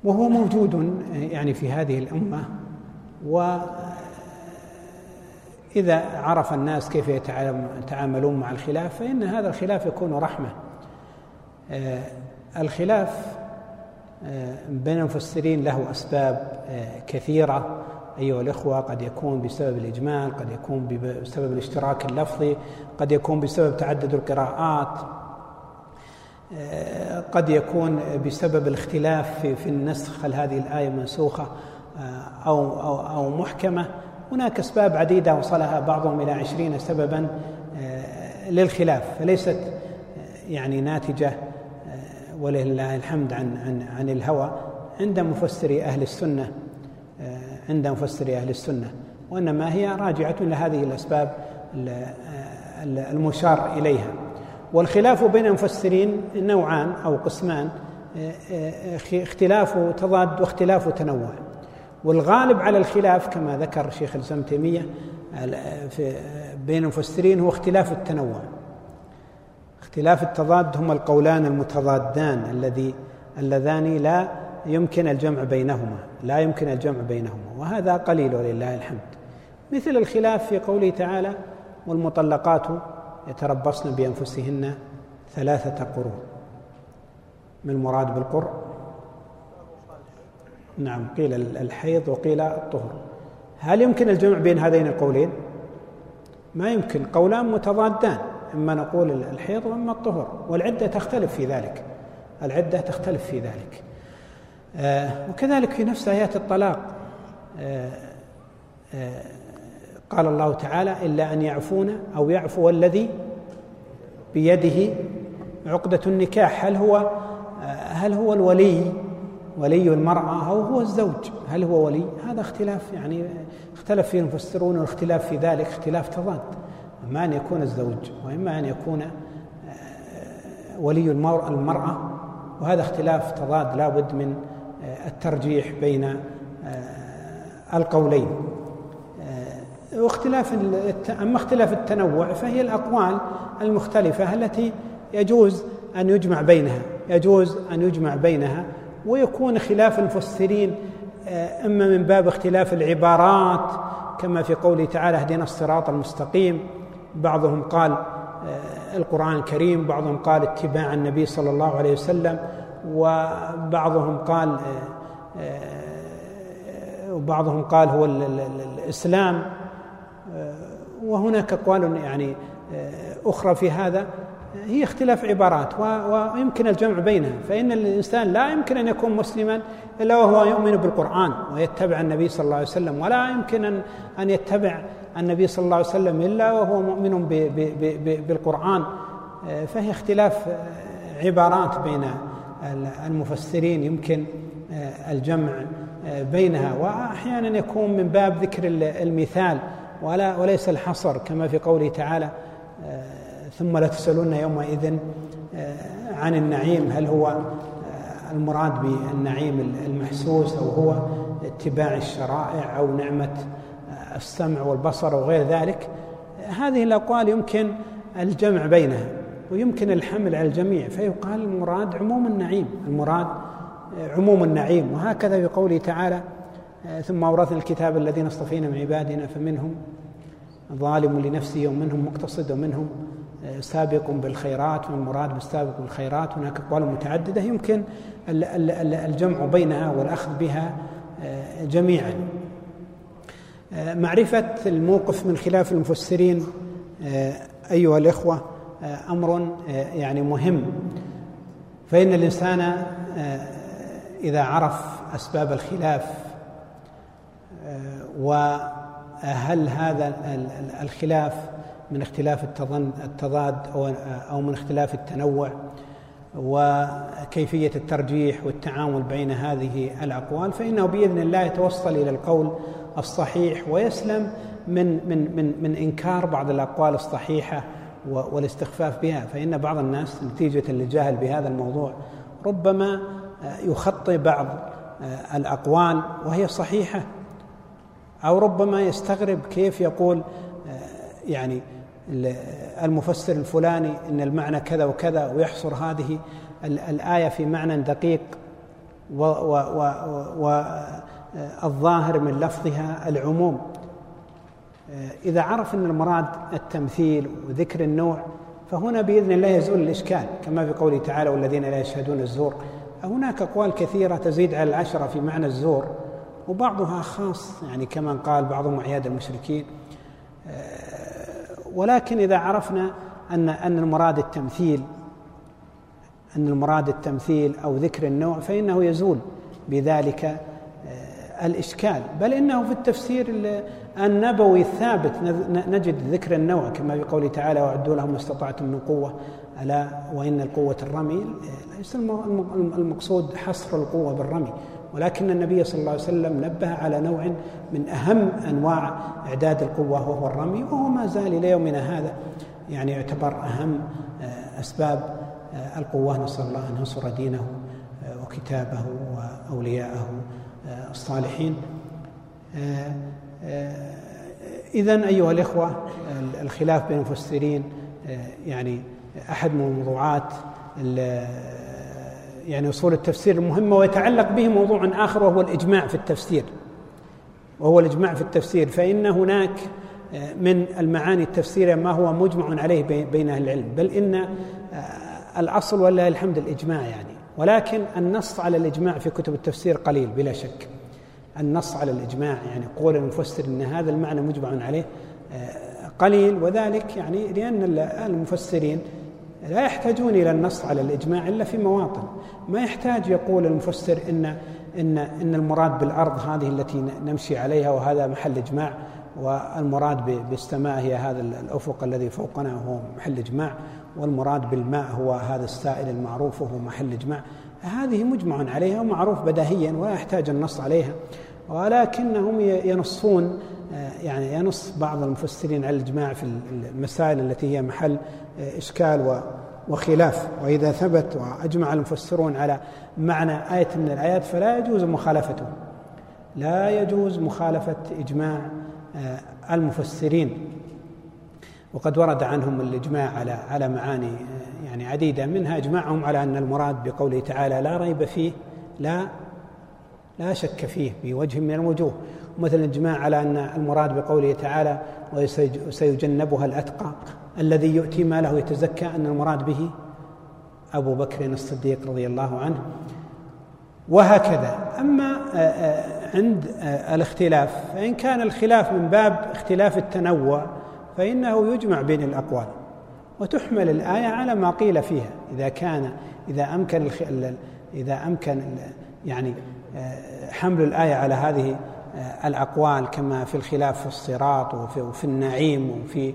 وهو موجود يعني في هذه الأمة. وإذا عرف الناس كيف يتعاملون مع الخلاف فإن هذا الخلاف يكون رحمة. آه، الخلاف آه، بين المفسرين له أسباب آه، كثيرة. أيها الإخوة قد يكون بسبب الإجمال قد يكون بسبب الاشتراك اللفظي قد يكون بسبب تعدد القراءات قد يكون بسبب الاختلاف في, في النسخ هل هذه الآية منسوخة أو, أو, أو محكمة. هناك أسباب عديدة وصلها بعضهم إلى عشرين سببا للخلاف فليست يعني ناتجة ولله الحمد عن عن عن الهوى. عند مفسري أهل السنة عند مفسري أهل السنة. وإنما هي راجعة لهذه الأسباب المشار إليها. والخلاف بين المفسرين نوعان أو قسمان اختلاف تضاد واختلاف تنوع. والغالب على الخلاف كما ذكر شيخ الإسلام تيمية بين المفسرين هو اختلاف التنوع. اختلاف التضاد هما القولان المتضادان الذي اللذان لا يمكن الجمع بينهما لا يمكن الجمع بينهما وهذا قليل ولله الحمد. مثل الخلاف في قوله تعالى والمطلقات يتربصن بأنفسهن ثلاثة قرون. ما المراد بالقر؟ نعم قيل الحيض وقيل الطهر. هل يمكن الجمع بين هذين القولين؟ ما يمكن قولان متضادان. إما نقول الحيض وإما الطهر والعدة تختلف في ذلك. العدة تختلف في ذلك. آه وكذلك في نفس آيات الطلاق آه آه قال الله تعالى إلا أن يعفون أو يعفو الذي بيده عقدة النكاح. هل هو هل هو الولي ولي المرأة أو هو الزوج؟ هل هو ولي؟ هذا اختلاف يعني اختلف فيه المفسرون والاختلاف في ذلك اختلاف تضاد. إما أن يكون الزوج وإما أن يكون آه، ولي المرأة. وهذا اختلاف تضاد لا بد من آه، الترجيح بين آه، القولين. واختلاف أما اختلاف التنوع فهي الأقوال المختلفة التي يجوز أن يجمع بينها يجوز أن يجمع بينها. ويكون خلاف المفسرين إما من باب اختلاف العبارات كما في قوله تعالى اهدنا الصراط المستقيم. بعضهم قال آه، القرآن الكريم بعضهم قال اتباع النبي صلى الله عليه وسلم وبعضهم قال آه، وبعضهم قال هو الإسلام. وهناك أقوال يعني أخرى في هذا. هي اختلاف عبارات ويمكن الجمع بينها. فإن الإنسان لا يمكن أن يكون مسلما إلا وهو يؤمن بالقرآن ويتبع النبي صلى الله عليه وسلم ولا يمكن أن يتبع النبي صلى الله عليه وسلم إلا وهو مؤمن بالقرآن فهي اختلاف عبارات بين المفسرين يمكن الجمع بينها. واحيانا يكون من باب ذكر المثال ولا وليس الحصر كما في قوله تعالى ثم لتسألن يومئذ آه، عن النعيم هل هو آه، المراد بالنعيم المحسوس أو هو اتباع الشرائع أو نعمة آه، السمع والبصر وغير ذلك هذه الأقوال يمكن الجمع بينها ويمكن الحمل على الجميع فيقال المراد عموم النعيم المراد عموم النعيم وهكذا في قوله تعالى ثم أورثنا الكتاب الذين اصطفينا من عبادنا فمنهم ظالم لنفسه ومنهم مقتصد ومنهم سابق بالخيرات والمراد بالسابق بالخيرات هناك أقوال متعددة يمكن الجمع بينها والأخذ بها جميعا. معرفة الموقف من خلاف المفسرين أيها الإخوة أمر يعني مهم. فإن الإنسان إذا عرف أسباب الخلاف وهل هذا الخلاف من اختلاف التضاد أو من اختلاف التنوع وكيفية الترجيح والتعامل بين هذه الأقوال فإنه بإذن الله يتوصل إلى القول الصحيح ويسلم من من من من إنكار بعض الأقوال الصحيحة والاستخفاف بها. فإن بعض الناس نتيجة للجهل بهذا الموضوع ربما يخطي بعض الأقوال وهي صحيحة أو ربما يستغرب كيف يقول يعني المفسر الفلاني إن المعنى كذا وكذا ويحصر هذه الآية في معنى دقيق والظاهر من لفظها العموم. إذا عرف إن المراد التمثيل وذكر النوع فهنا بإذن الله يزول الإشكال. كما في قوله تعالى والذين لا يشهدون الزور هناك أقوال كثيرة تزيد على العشرة في معنى الزور وبعضها خاص يعني كما قال بعضهم عياد المشركين. ولكن إذا عرفنا أن أن المراد التمثيل أن المراد التمثيل أو ذكر النوع فإنه يزول بذلك آه، الإشكال. بل إنه في التفسير النبوي الثابت نجد ذكر النوع كما في قوله تعالى وأعدوا لهم ما استطعتم من قوة. ألا وإن القوة الرمي ليس المقصود حصر القوة بالرمي. ولكن النبي صلى الله عليه وسلم نبه على نوع من أهم أنواع إعداد القوة وهو الرمي وهو ما زال إلى يومنا هذا يعني يعتبر أهم آه، أسباب آه، القوة. نسأل الله أن ينصر دينه آه، وكتابه وأولياءه الصالحين. اذا أيها الإخوة الخلاف بين المفسرين يعني أحد من الموضوعات يعني أصول التفسير المهمة ويتعلق به موضوع آخر وهو الإجماع في التفسير. وهو الإجماع في التفسير. فإن هناك آه، من المعاني التفسيريه ما هو مجمع عليه بين أهل العلم. بل إن آه، الأصل ولله الحمد الإجماع يعني. ولكن النص على الإجماع في كتب التفسير قليل بلا شك. النص على الإجماع يعني قول المفسر إن هذا المعنى مجمع عليه آه، قليل. وذلك يعني لأن المفسرين لا يحتاجون إلى النص على الإجماع إلا في مواطن. ما يحتاج يقول المفسر ان ان إن المراد بالأرض هذه التي نمشي عليها وهذا محل إجماع والمراد بالسماء هي هذا الأفق الذي فوقنا وهو محل إجماع والمراد بالماء هو هذا السائل المعروف وهو محل إجماع. هذه مجمع عليها ومعروف بداهيا ولا يحتاج النص عليها ولكنهم ينصون يعني ينص بعض المفسرين على الإجماع في المسائل التي هي محل إشكال وخلاف. وإذا ثبت وأجمع المفسرون على معنى آية من الآيات فلا يجوز مخالفته. لا يجوز مخالفة إجماع آه، المفسرين. وقد ورد عنهم الإجماع على على معاني آه، يعني عديدة. منها إجماعهم على أن المراد بقوله تعالى لا ريب فيه لا لا شك فيه بوجه من الوجوه. مثل الإجماع على أن المراد بقوله تعالى وسيجنبها الأتقى الذي يؤتي ماله يتزكى أن المراد به أبو بكر الصديق رضي الله عنه. وهكذا. أما آه، عند الاختلاف فإن كان الخلاف من باب اختلاف التنوع فإنه يجمع بين الأقوال. وتحمل الآية على ما قيل فيها. إذا كان إذا أمكن إذا أمكن يعني حمل الآية على هذه الأقوال كما في الخلاف في الصراط وفي, النعيم وفي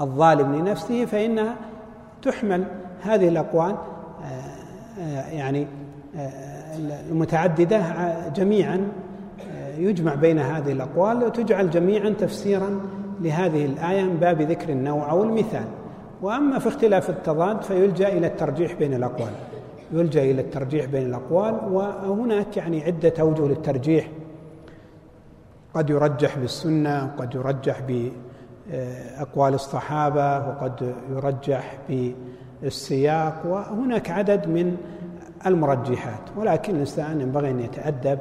الظالم لنفسه فإنها تحمل هذه الأقوال آه، آه، يعني آه، المتعددة جميعا يجمع بين هذه الأقوال وتجعل جميعا تفسيرا لهذه الآية من باب ذكر النوع أو المثال. وأما في اختلاف التضاد فيلجأ إلى الترجيح بين الأقوال. يلجأ إلى الترجيح بين الأقوال وهناك يعني عدة أوجه للترجيح. قد يرجح بالسنة وقد يرجح أقوال الصحابة وقد يرجح بالسياق وهناك عدد من المرجحات. ولكن الإنسان ينبغي أن يتأدب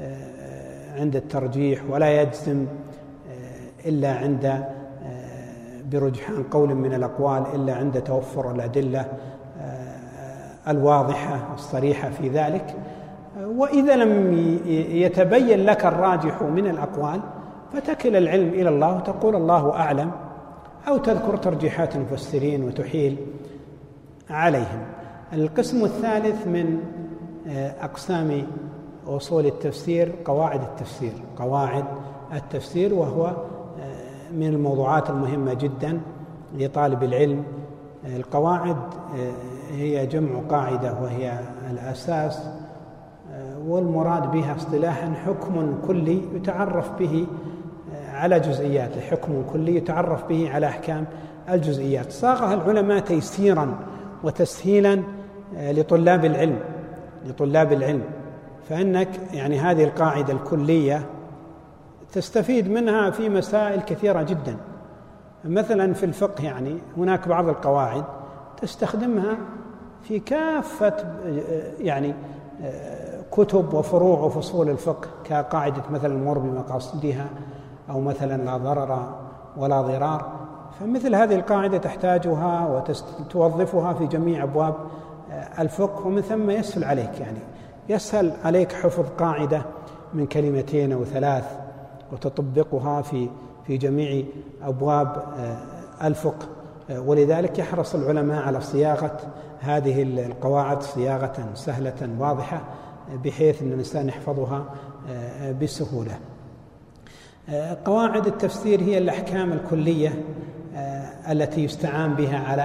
آه، عند الترجيح ولا يجزم إلا عند برجحان قول من الأقوال إلا عند توفر الأدلة. الواضحة الصريحة في ذلك. وإذا لم يتبين لك الراجح من الأقوال فتكل العلم إلى الله وتقول الله أعلم أو تذكر ترجيحات المفسرين وتحيل عليهم. القسم الثالث من آه، أقسام أصول التفسير قواعد التفسير. قواعد التفسير وهو آه، من الموضوعات المهمة جدا لطالب العلم. القواعد آه، هي جمع قاعدة وهي الأساس والمراد بها اصطلاحا حكم كلي يتعرف به على جزئياته حكم كلي يتعرف به على أحكام الجزئيات. صاغها العلماء تيسيرا وتسهيلا آه، لطلاب العلم لطلاب العلم. فإنك يعني هذه القاعدة الكلية تستفيد منها في مسائل كثيرة جدا. مثلا في الفقه يعني هناك بعض القواعد تستخدمها في كافة آه، يعني كتب وفروع وفصول الفقه كقاعدة مثلا المر بمقاصدها أو مثلا لا ضرر ولا ضرار. فمثل هذه القاعدة تحتاجها وتوظفها في جميع أبواب آه، الفقه ومن ثم يسهل عليك يعني يسهل عليك حفظ قاعدة من كلمتين أو ثلاث وتطبقها في في جميع أبواب آه، الفقه. ولذلك يحرص العلماء على صياغة هذه القواعد صياغة سهلة واضحة بحيث أن الإنسان يحفظها بسهولة. قواعد التفسير هي الأحكام الكلية آه، التي يستعان بها على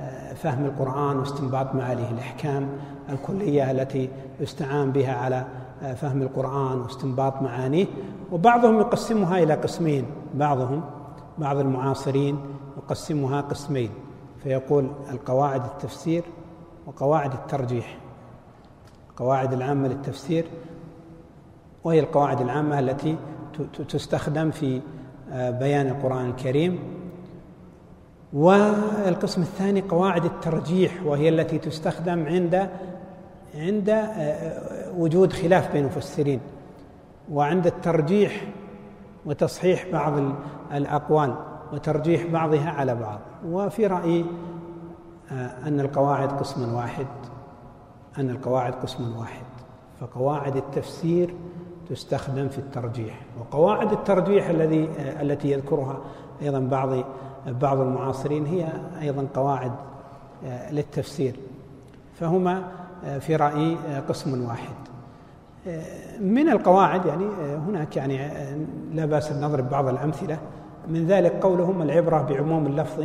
آه، فهم القرآن واستنباط معانيه الأحكام الكلية التي يستعان بها على آه، فهم القرآن واستنباط معانيه. وبعضهم يقسمها إلى قسمين بعضهم بعض المعاصرين يقسمها قسمين فيقول القواعد التفسير وقواعد الترجيح. القواعد العامة للتفسير وهي القواعد العامة التي تستخدم في آه، بيان القرآن الكريم. والقسم الثاني قواعد الترجيح وهي التي تستخدم عند عند آه، وجود خلاف بين المفسرين. وعند الترجيح وتصحيح بعض الأقوال. وترجيح بعضها على بعض. وفي رأيي آه، أن القواعد قسم واحد. أن القواعد قسم واحد. فقواعد التفسير تستخدم في الترجيح. وقواعد الترجيح الذي التي يذكرها أيضا بعض بعض المعاصرين هي أيضا قواعد آه، للتفسير. فهما آه، في رأيي آه، قسم واحد. من القواعد يعني هناك يعني لا بأس أن نضرب بعض الأمثلة. من ذلك قولهم العبرة بعموم اللفظ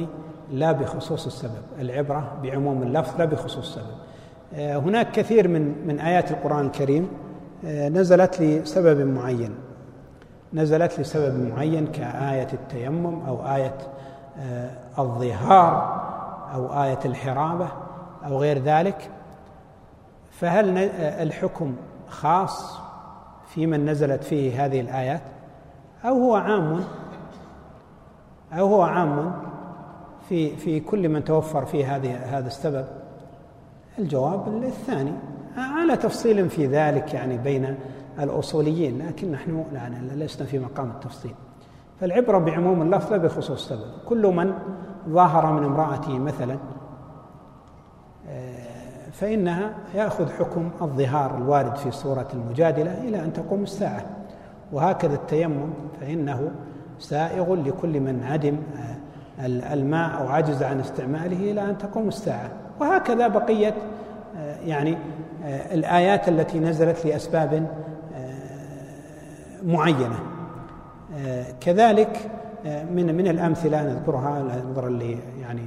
لا بخصوص السبب. العبرة بعموم اللفظ لا بخصوص السبب. هناك كثير من من آيات القرآن الكريم آه، نزلت لسبب معين. نزلت لسبب معين كآية التيمم أو آية آه، الظهار أو آية الحرابة أو غير ذلك. فهل آه، الحكم خاص في من نزلت فيه هذه الآيات؟ أو هو عام أو هو عام في في كل من توفر فيه هذه هذا السبب. الجواب الثاني على تفصيل في ذلك يعني بين الأصوليين لكن نحن لا لسنا في مقام التفصيل. فالعبرة بعموم اللفظ لا بخصوص سبب. كل من ظاهر من امرأته مثلا آه، فإنها يأخذ حكم الظهار الوارد في سورة المجادلة إلى أن تقوم الساعة. وهكذا التيمم فإنه سائغ لكل من عدم آه، الماء أو عجز عن استعماله إلى أن تقوم الساعة. وهكذا بقية آه، يعني آه، الآيات التي نزلت لأسباب معينة. كذلك من من الأمثلة نذكرها نظرا ل يعني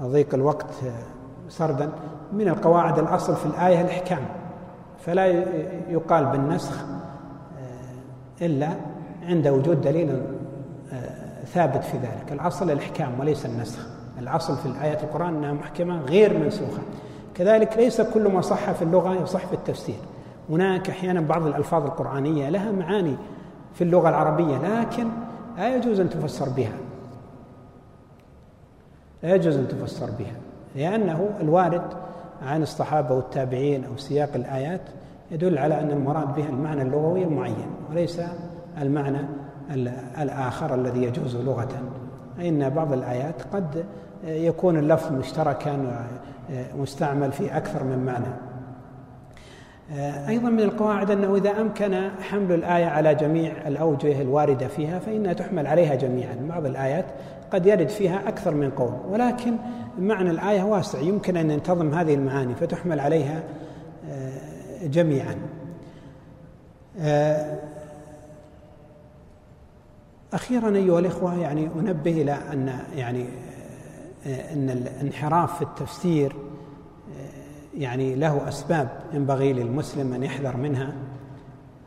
ضيق الوقت سردا من القواعد الأصل في الآية الإحكام. فلا يقال بالنسخ إلا عند وجود دليل ثابت في ذلك. الأصل الإحكام وليس النسخ. الأصل في الآيات القرآن أنها محكمة غير منسوخة. كذلك ليس كل ما صح في اللغة يصح في التفسير. هناك أحيانا بعض الألفاظ القرآنية لها معاني في اللغة العربية لكن لا يجوز أن تفسر بها. لا يجوز أن تفسر بها لأنه الوارد عن الصحابة والتابعين أو سياق الآيات يدل على أن المراد به المعنى اللغوي المعين وليس المعنى الآخر الذي يجوز لغة. فإن بعض الآيات قد يكون اللفظ مشتركا ومستعمل في أكثر من معنى. أيضا من القواعد أنه إذا أمكن حمل الآية على جميع الأوجه الواردة فيها فإنها تحمل عليها جميعا. بعض الآيات قد يرد فيها أكثر من قول ولكن معنى الآية واسع. يمكن أن ينتظم هذه المعاني فتحمل عليها جميعا. أخيرا أيها الإخوة يعني أنبه إلى أن يعني آه، أن الانحراف في التفسير يعني له أسباب ينبغي للمسلم أن يحذر منها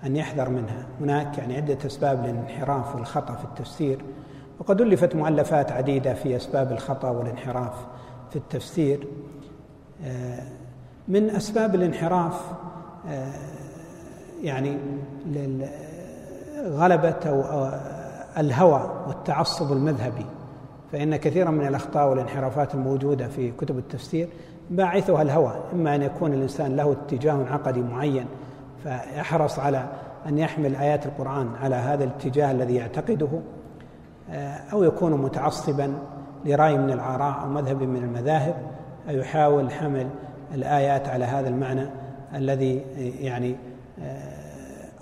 أن يحذر منها. هناك يعني عدة أسباب للانحراف والخطأ في التفسير. وقد ألفت مؤلفات عديدة في أسباب الخطأ والانحراف في التفسير. آه، من أسباب الانحراف آه، يعني غلبة أو الهوى والتعصب المذهبي فإن كثيرا من الأخطاء والانحرافات الموجودة في كتب التفسير باعثها الهوى إما أن يكون الإنسان له اتجاه عقدي معين فيحرص على أن يحمل آيات القرآن على هذا الاتجاه الذي يعتقده آه، أو يكون متعصبا لرأي من الآراء أو مذهب من المذاهب أو يحاول حمل الآيات على هذا المعنى الذي يعني آه،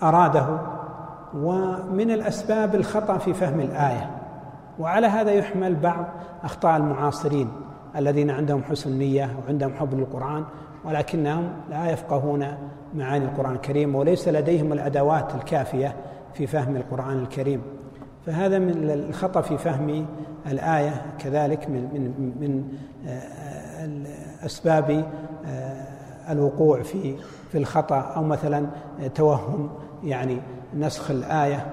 أراده ومن الأسباب الخطأ في فهم الآية. وعلى هذا يحمل بعض أخطاء المعاصرين الذين عندهم حسن نية وعندهم حب للقرآن ولكنهم لا يفقهون معاني القرآن الكريم وليس لديهم الأدوات الكافية في فهم القرآن الكريم. فهذا من الخطأ في فهم الآية كذلك من من من آه، أسباب آه، الوقوع في في الخطأ أو مثلا توهم يعني نسخ الآية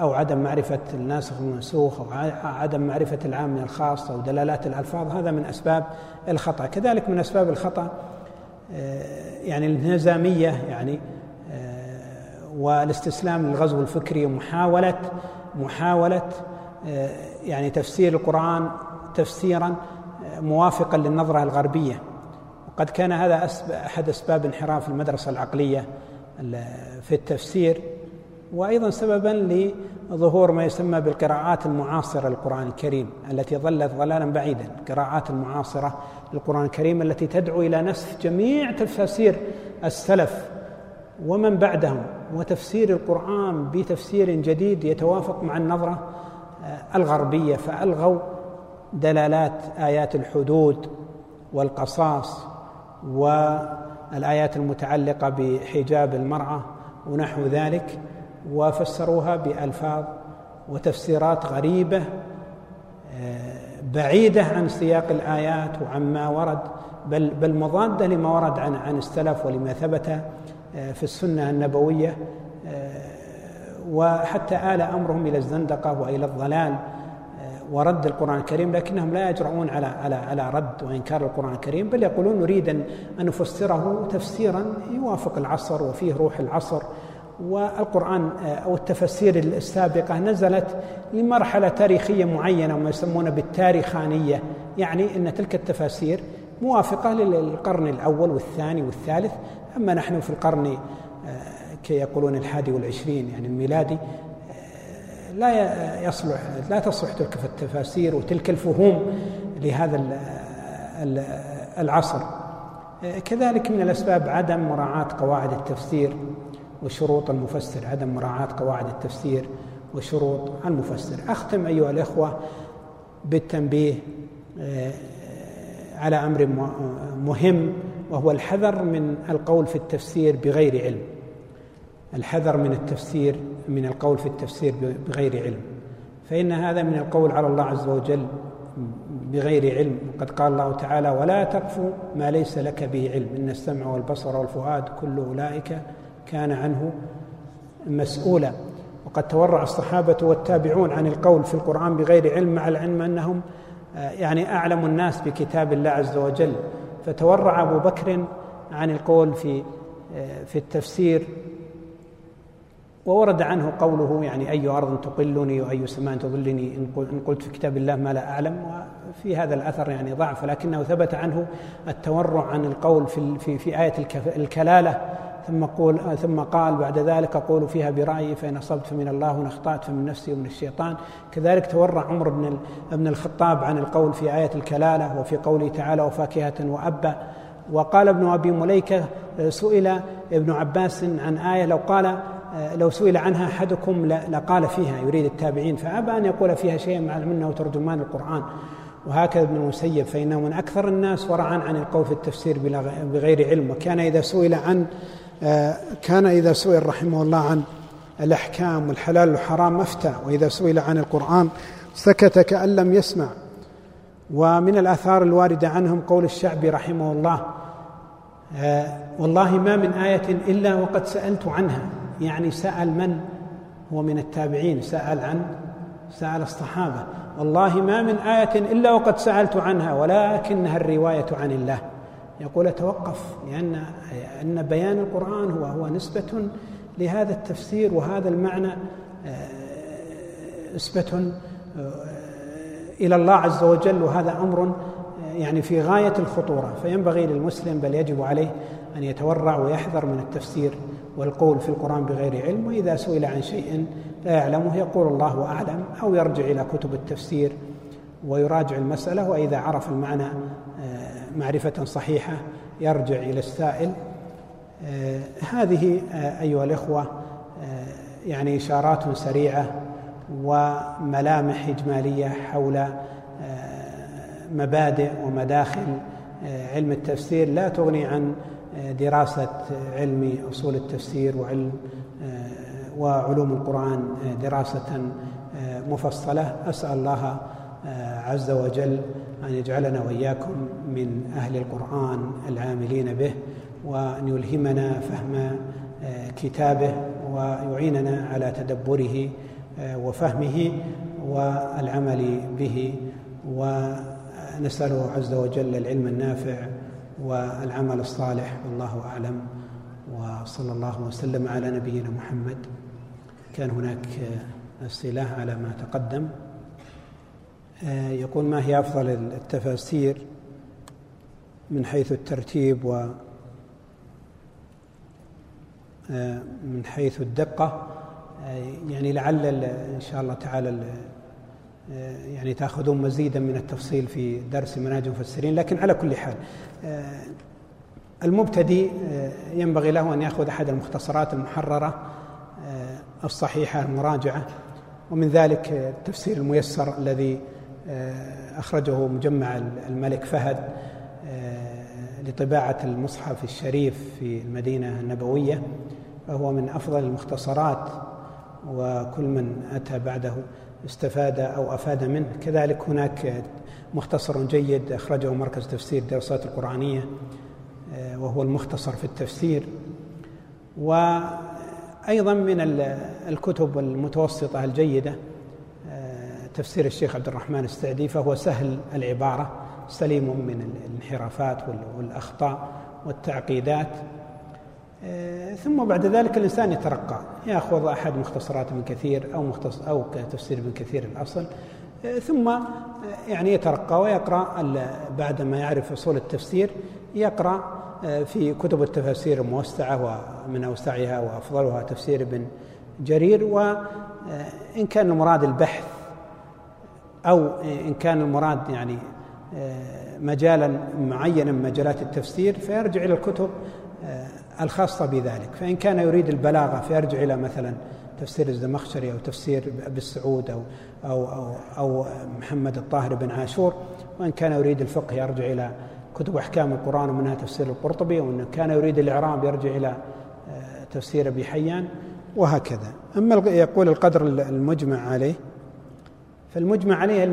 أو عدم معرفة الناسخ والمنسوخ أو عدم معرفة العام من الخاص أو دلالات الألفاظ هذا من أسباب الخطأ. كذلك من أسباب الخطأ آه، يعني الانهزامية يعني آه، والاستسلام للغزو الفكري ومحاولة محاولة آه، يعني تفسير القرآن تفسيرا موافقا للنظرة الغربية. وقد كان هذا أحد أسباب انحراف المدرسة العقلية في التفسير. وأيضا سببا لظهور ما يسمى بالقراءات المعاصرة للقرآن الكريم التي ظلت ضلالا بعيدا، القراءات المعاصرة للقرآن الكريم التي تدعو إلى نسف جميع تفاسير السلف ومن بعدهم وتفسير القرآن بتفسير جديد يتوافق مع النظرة الغربية فألغوا دلالات آيات الحدود والقصاص والآيات المتعلقة بحجاب المرأة ونحو ذلك. وفسروها بألفاظ وتفسيرات غريبة آه، بعيدة عن سياق الآيات وعن ما ورد بل بل مضادة لما ورد عن عن السلف ولما ثبت آه، في السنة النبوية آه، وحتى آل أمرهم إلى الزندقة وإلى الضلال ورد القرآن الكريم لكنهم لا يجرؤون على على على رد وإنكار القرآن الكريم بل يقولون نريد أن نفسره تفسيرا يوافق العصر وفيه روح العصر. والقرآن آه، أو التفسير السابقة نزلت لمرحلة تاريخية معينة وما يسمونه بالتاريخانية. يعني أن تلك التفاسير موافقة للقرن الأول والثاني والثالث. أما نحن في القرن آه، كي يقولون الحادي والعشرين يعني الميلادي آه، لا يصلح لا تصلح تلك التفاسير وتلك الفهوم لهذا العصر. كذلك من الأسباب عدم مراعاة قواعد التفسير. وشروط المفسر عدم مراعاة قواعد التفسير وشروط المفسر. أختم أيها الإخوة بالتنبيه آه، على أمر مهم وهو الحذر من القول في التفسير بغير علم. الحذر من التفسير من القول في التفسير بغير علم. فإن هذا من القول على الله عز وجل بغير علم. وقد قال الله تعالى ولا تقف ما ليس لك به علم. إن السمع والبصر والفؤاد كل أولئك كان عنه مسؤولا. وقد تورع الصحابة والتابعون عن القول في القرآن بغير علم مع العلم أنهم آه، يعني أعلم الناس بكتاب الله عز وجل. فتورع أبو بكر عن القول في آه، في التفسير وورد عنه قوله يعني أي أرض تقلني وأي سماء تظلني إن قلت في كتاب الله ما لا أعلم. وفي هذا الأثر يعني ضعف لكنه ثبت عنه التورع عن القول في في, في آية الكلالة ثم قول ثم قال بعد ذلك أقول فيها برأيي فإن أصبت فمن الله وإن أخطأت فمن نفسي ومن الشيطان. كذلك تورع عمر بن ابن الخطاب عن القول في آية الكلالة وفي قوله تعالى وفاكهة وأبا وقال ابن أبي مليكة سئل ابن عباس عن آية لو قال لو سئل عنها أحدكم لقال فيها يريد التابعين فأبى أن يقول فيها شيئا مع أنه ترجمان القرآن وهكذا ابن المسيب فإنه من أكثر الناس ورعا عن القول في التفسير بغير علم. وكان إذا سئل عن كان إذا سئل رحمه الله عن الأحكام والحلال والحرام أفتى وإذا سئل عن القرآن سكت كأن لم يسمع. ومن الآثار الواردة عنهم قول الشعبي رحمه الله آه، والله ما من آية إلا وقد سألت عنها. يعني سأل من؟ هو من التابعين. سأل عن؟ سأل الصحابة. والله ما من آية إلا وقد سألت عنها ولكنها الرواية عن الله. يقول توقف لأن أن بيان القرآن هو هو نسبة لهذا التفسير وهذا المعنى آه، نسبة آه، إلى الله عز وجل وهذا أمر آه، يعني في غاية الخطورة. فينبغي للمسلم بل يجب عليه أن يتورع ويحذر من التفسير والقول في القرآن بغير علم وإذا سئل عن شيء لا يعلمه يقول الله أعلم أو يرجع إلى كتب التفسير ويراجع المسألة وإذا عرف المعنى آه، معرفة صحيحة يرجع إلى السائل. آه، هذه آه، أيها الإخوة يعني إشارات سريعة وملامح إجمالية حول مبادئ ومداخل علم التفسير. لا تغني عن دراسة علم أصول التفسير وعلم وعلوم القرآن دراسة مفصلة. أسأل الله عز وجل أن يجعلنا وإياكم من أهل القرآن العاملين به وأن يلهمنا فهم كتابه ويعيننا على تدبره وفهمه والعمل به. ونسأله عز وجل العلم النافع والعمل الصالح والله أعلم. وصلى الله وسلم على نبينا محمد. كان هناك أسئلة على ما تقدم. آه، يقول ما هي أفضل التفاسير من حيث الترتيب و آه، من حيث الدقة. آه، يعني لعل إن شاء الله تعالى يعني تأخذون مزيدا من التفصيل في درس مناهج المفسرين لكن على كل حال المبتدئ ينبغي له أن يأخذ أحد المختصرات المحررة الصحيحة المراجعة ومن ذلك التفسير الميسر الذي آه، أخرجه مجمع الملك فهد آه، لطباعة المصحف الشريف في المدينة النبوية فهو من أفضل المختصرات وكل من أتى بعده استفاد أو أفاد منه. كذلك هناك مختصر جيد أخرجه مركز تفسير الدراسات القرآنية آه، وهو المختصر في التفسير. وأيضا من الكتب المتوسطة الجيدة تفسير الشيخ عبد الرحمن السعدي فهو سهل العبارة سليم من الانحرافات والأخطاء والتعقيدات. آه، ثم بعد ذلك الإنسان يترقى يأخذ أحد مختصرات ابن كثير أو مختص أو تفسير ابن كثير الأصل. آه، ثم آه، يعني يترقى ويقرأ بعد ما يعرف أصول التفسير يقرأ في كتب التفاسير الموسعة ومن أوسعها وأفضلها تفسير ابن جرير وإن كان المراد البحث أو إن كان المراد يعني آه، مجالا معينا من مجالات التفسير فيرجع إلى الكتب آه، الخاصة بذلك. فإن كان يريد البلاغة فيرجع إلى مثلا تفسير الزمخشري أو تفسير أبي السعود أو أو أو, أو محمد الطاهر بن عاشور. وإن كان يريد الفقه يرجع إلى كتب أحكام القرآن ومنها تفسير القرطبي. وإن كان يريد الإعراب يرجع إلى آه، تفسير أبي حيان وهكذا. أما يقول القدر المجمع عليه فالمجمع عليه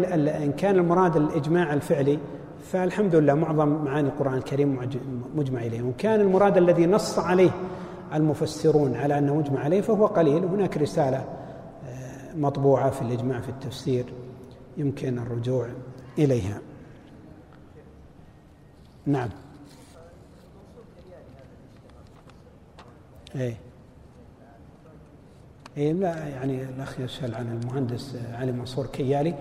إن كان المراد الإجماع الفعلي فالحمد لله معظم معاني القرآن الكريم مجمع إليه. وإن كان المراد الذي نص عليه المفسرون على أنه مجمع عليه فهو قليل. هناك رسالة آه، مطبوعة في الإجماع في التفسير يمكن الرجوع إليها. نعم. إيه. لا يعني الأخ يسأل عن المهندس علي منصور كيالي.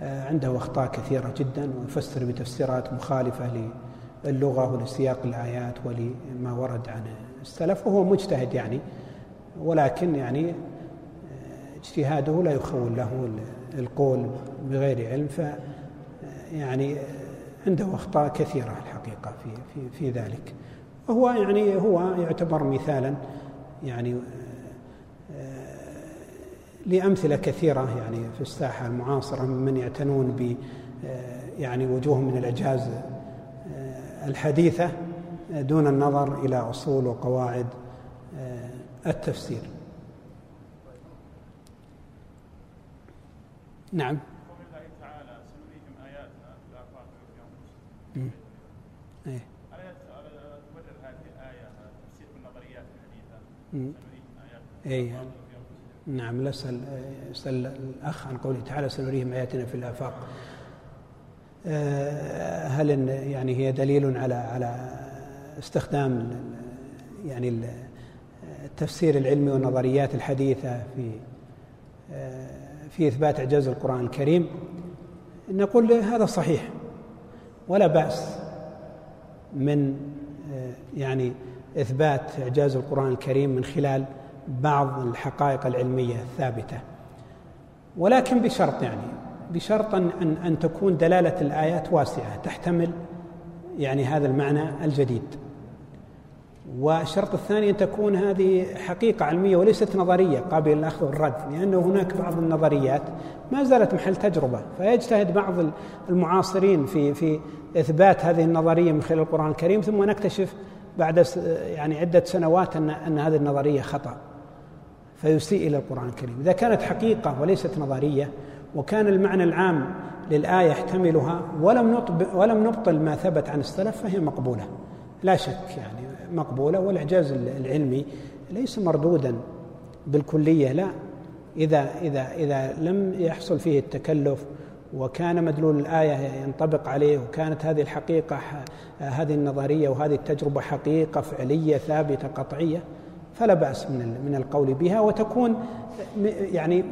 آه، عنده أخطاء كثيرة جدا ويفسر بتفسيرات مخالفة للغة ولسياق الآيات ولما ورد عن السلف وهو مجتهد يعني. ولكن يعني اجتهاده لا يخول له القول بغير علم. ف يعني عنده أخطاء كثيرة الحقيقة في في في ذلك. وهو يعني هو يعتبر مثالا يعني لأمثلة كثيرة يعني في الساحة المعاصرة ممن يعتنون ب يعني وجوه من الإعجاز الحديثة دون النظر إلى أصول وقواعد التفسير. نعم. إيه. تبرر هذه الآية تفسير بالنظريات الحديثة سنريهم نعم نسأل يسأل الأخ عن قوله تعالى سنريهم آياتنا في الآفاق. آه، هل يعني هي دليل على على استخدام يعني التفسير العلمي والنظريات الحديثة في آه، في إثبات إعجاز القرآن الكريم؟ نقول هذا صحيح. ولا بأس من آه، يعني إثبات إعجاز القرآن الكريم من خلال بعض الحقائق العلمية الثابتة. ولكن بشرط يعني بشرط أن أن تكون دلالة الآيات واسعة تحتمل يعني هذا المعنى الجديد. والشرط الثاني أن تكون هذه حقيقة علمية وليست نظرية قابلة للأخذ والرد لأن هناك بعض النظريات ما زالت محل تجربة. فيجتهد بعض المعاصرين في في إثبات هذه النظرية من خلال القرآن الكريم ثم نكتشف بعد يعني عدة سنوات أن أن هذه النظرية خطأ. فيسيء إلى القرآن الكريم. إذا كانت حقيقة وليست نظرية وكان المعنى العام للآية يحتملها ولم نطب ولم نبطل ما ثبت عن السلف فهي مقبولة. لا شك يعني مقبولة والإعجاز العلمي ليس مردودا بالكلية لا. إذا إذا إذا لم يحصل فيه التكلف وكان مدلول الآية ينطبق عليه وكانت هذه الحقيقة هذه النظرية وهذه التجربة حقيقة فعلية ثابتة قطعية فلا بأس من من القول بها وتكون يعني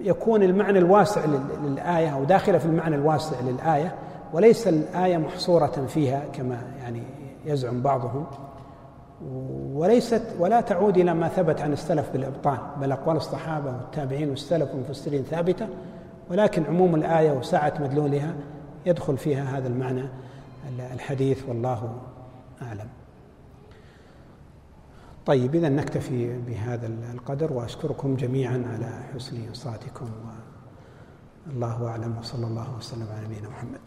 يكون المعنى الواسع للآية أو داخلة في المعنى الواسع للآية وليس الآية محصورة فيها كما يعني يزعم بعضهم وليست ولا تعود إلى ما ثبت عن السلف بالإبطال بل أقوال الصحابة والتابعين والسلف والمفسرين ثابتة ولكن عموم الآية وسعة مدلولها يدخل فيها هذا المعنى الحديث والله أعلم طيب إذا نكتفي بهذا القدر وأشكركم جميعا على حسن إنصاتكم والله أعلم وصلى الله وسلم على نبينا محمد.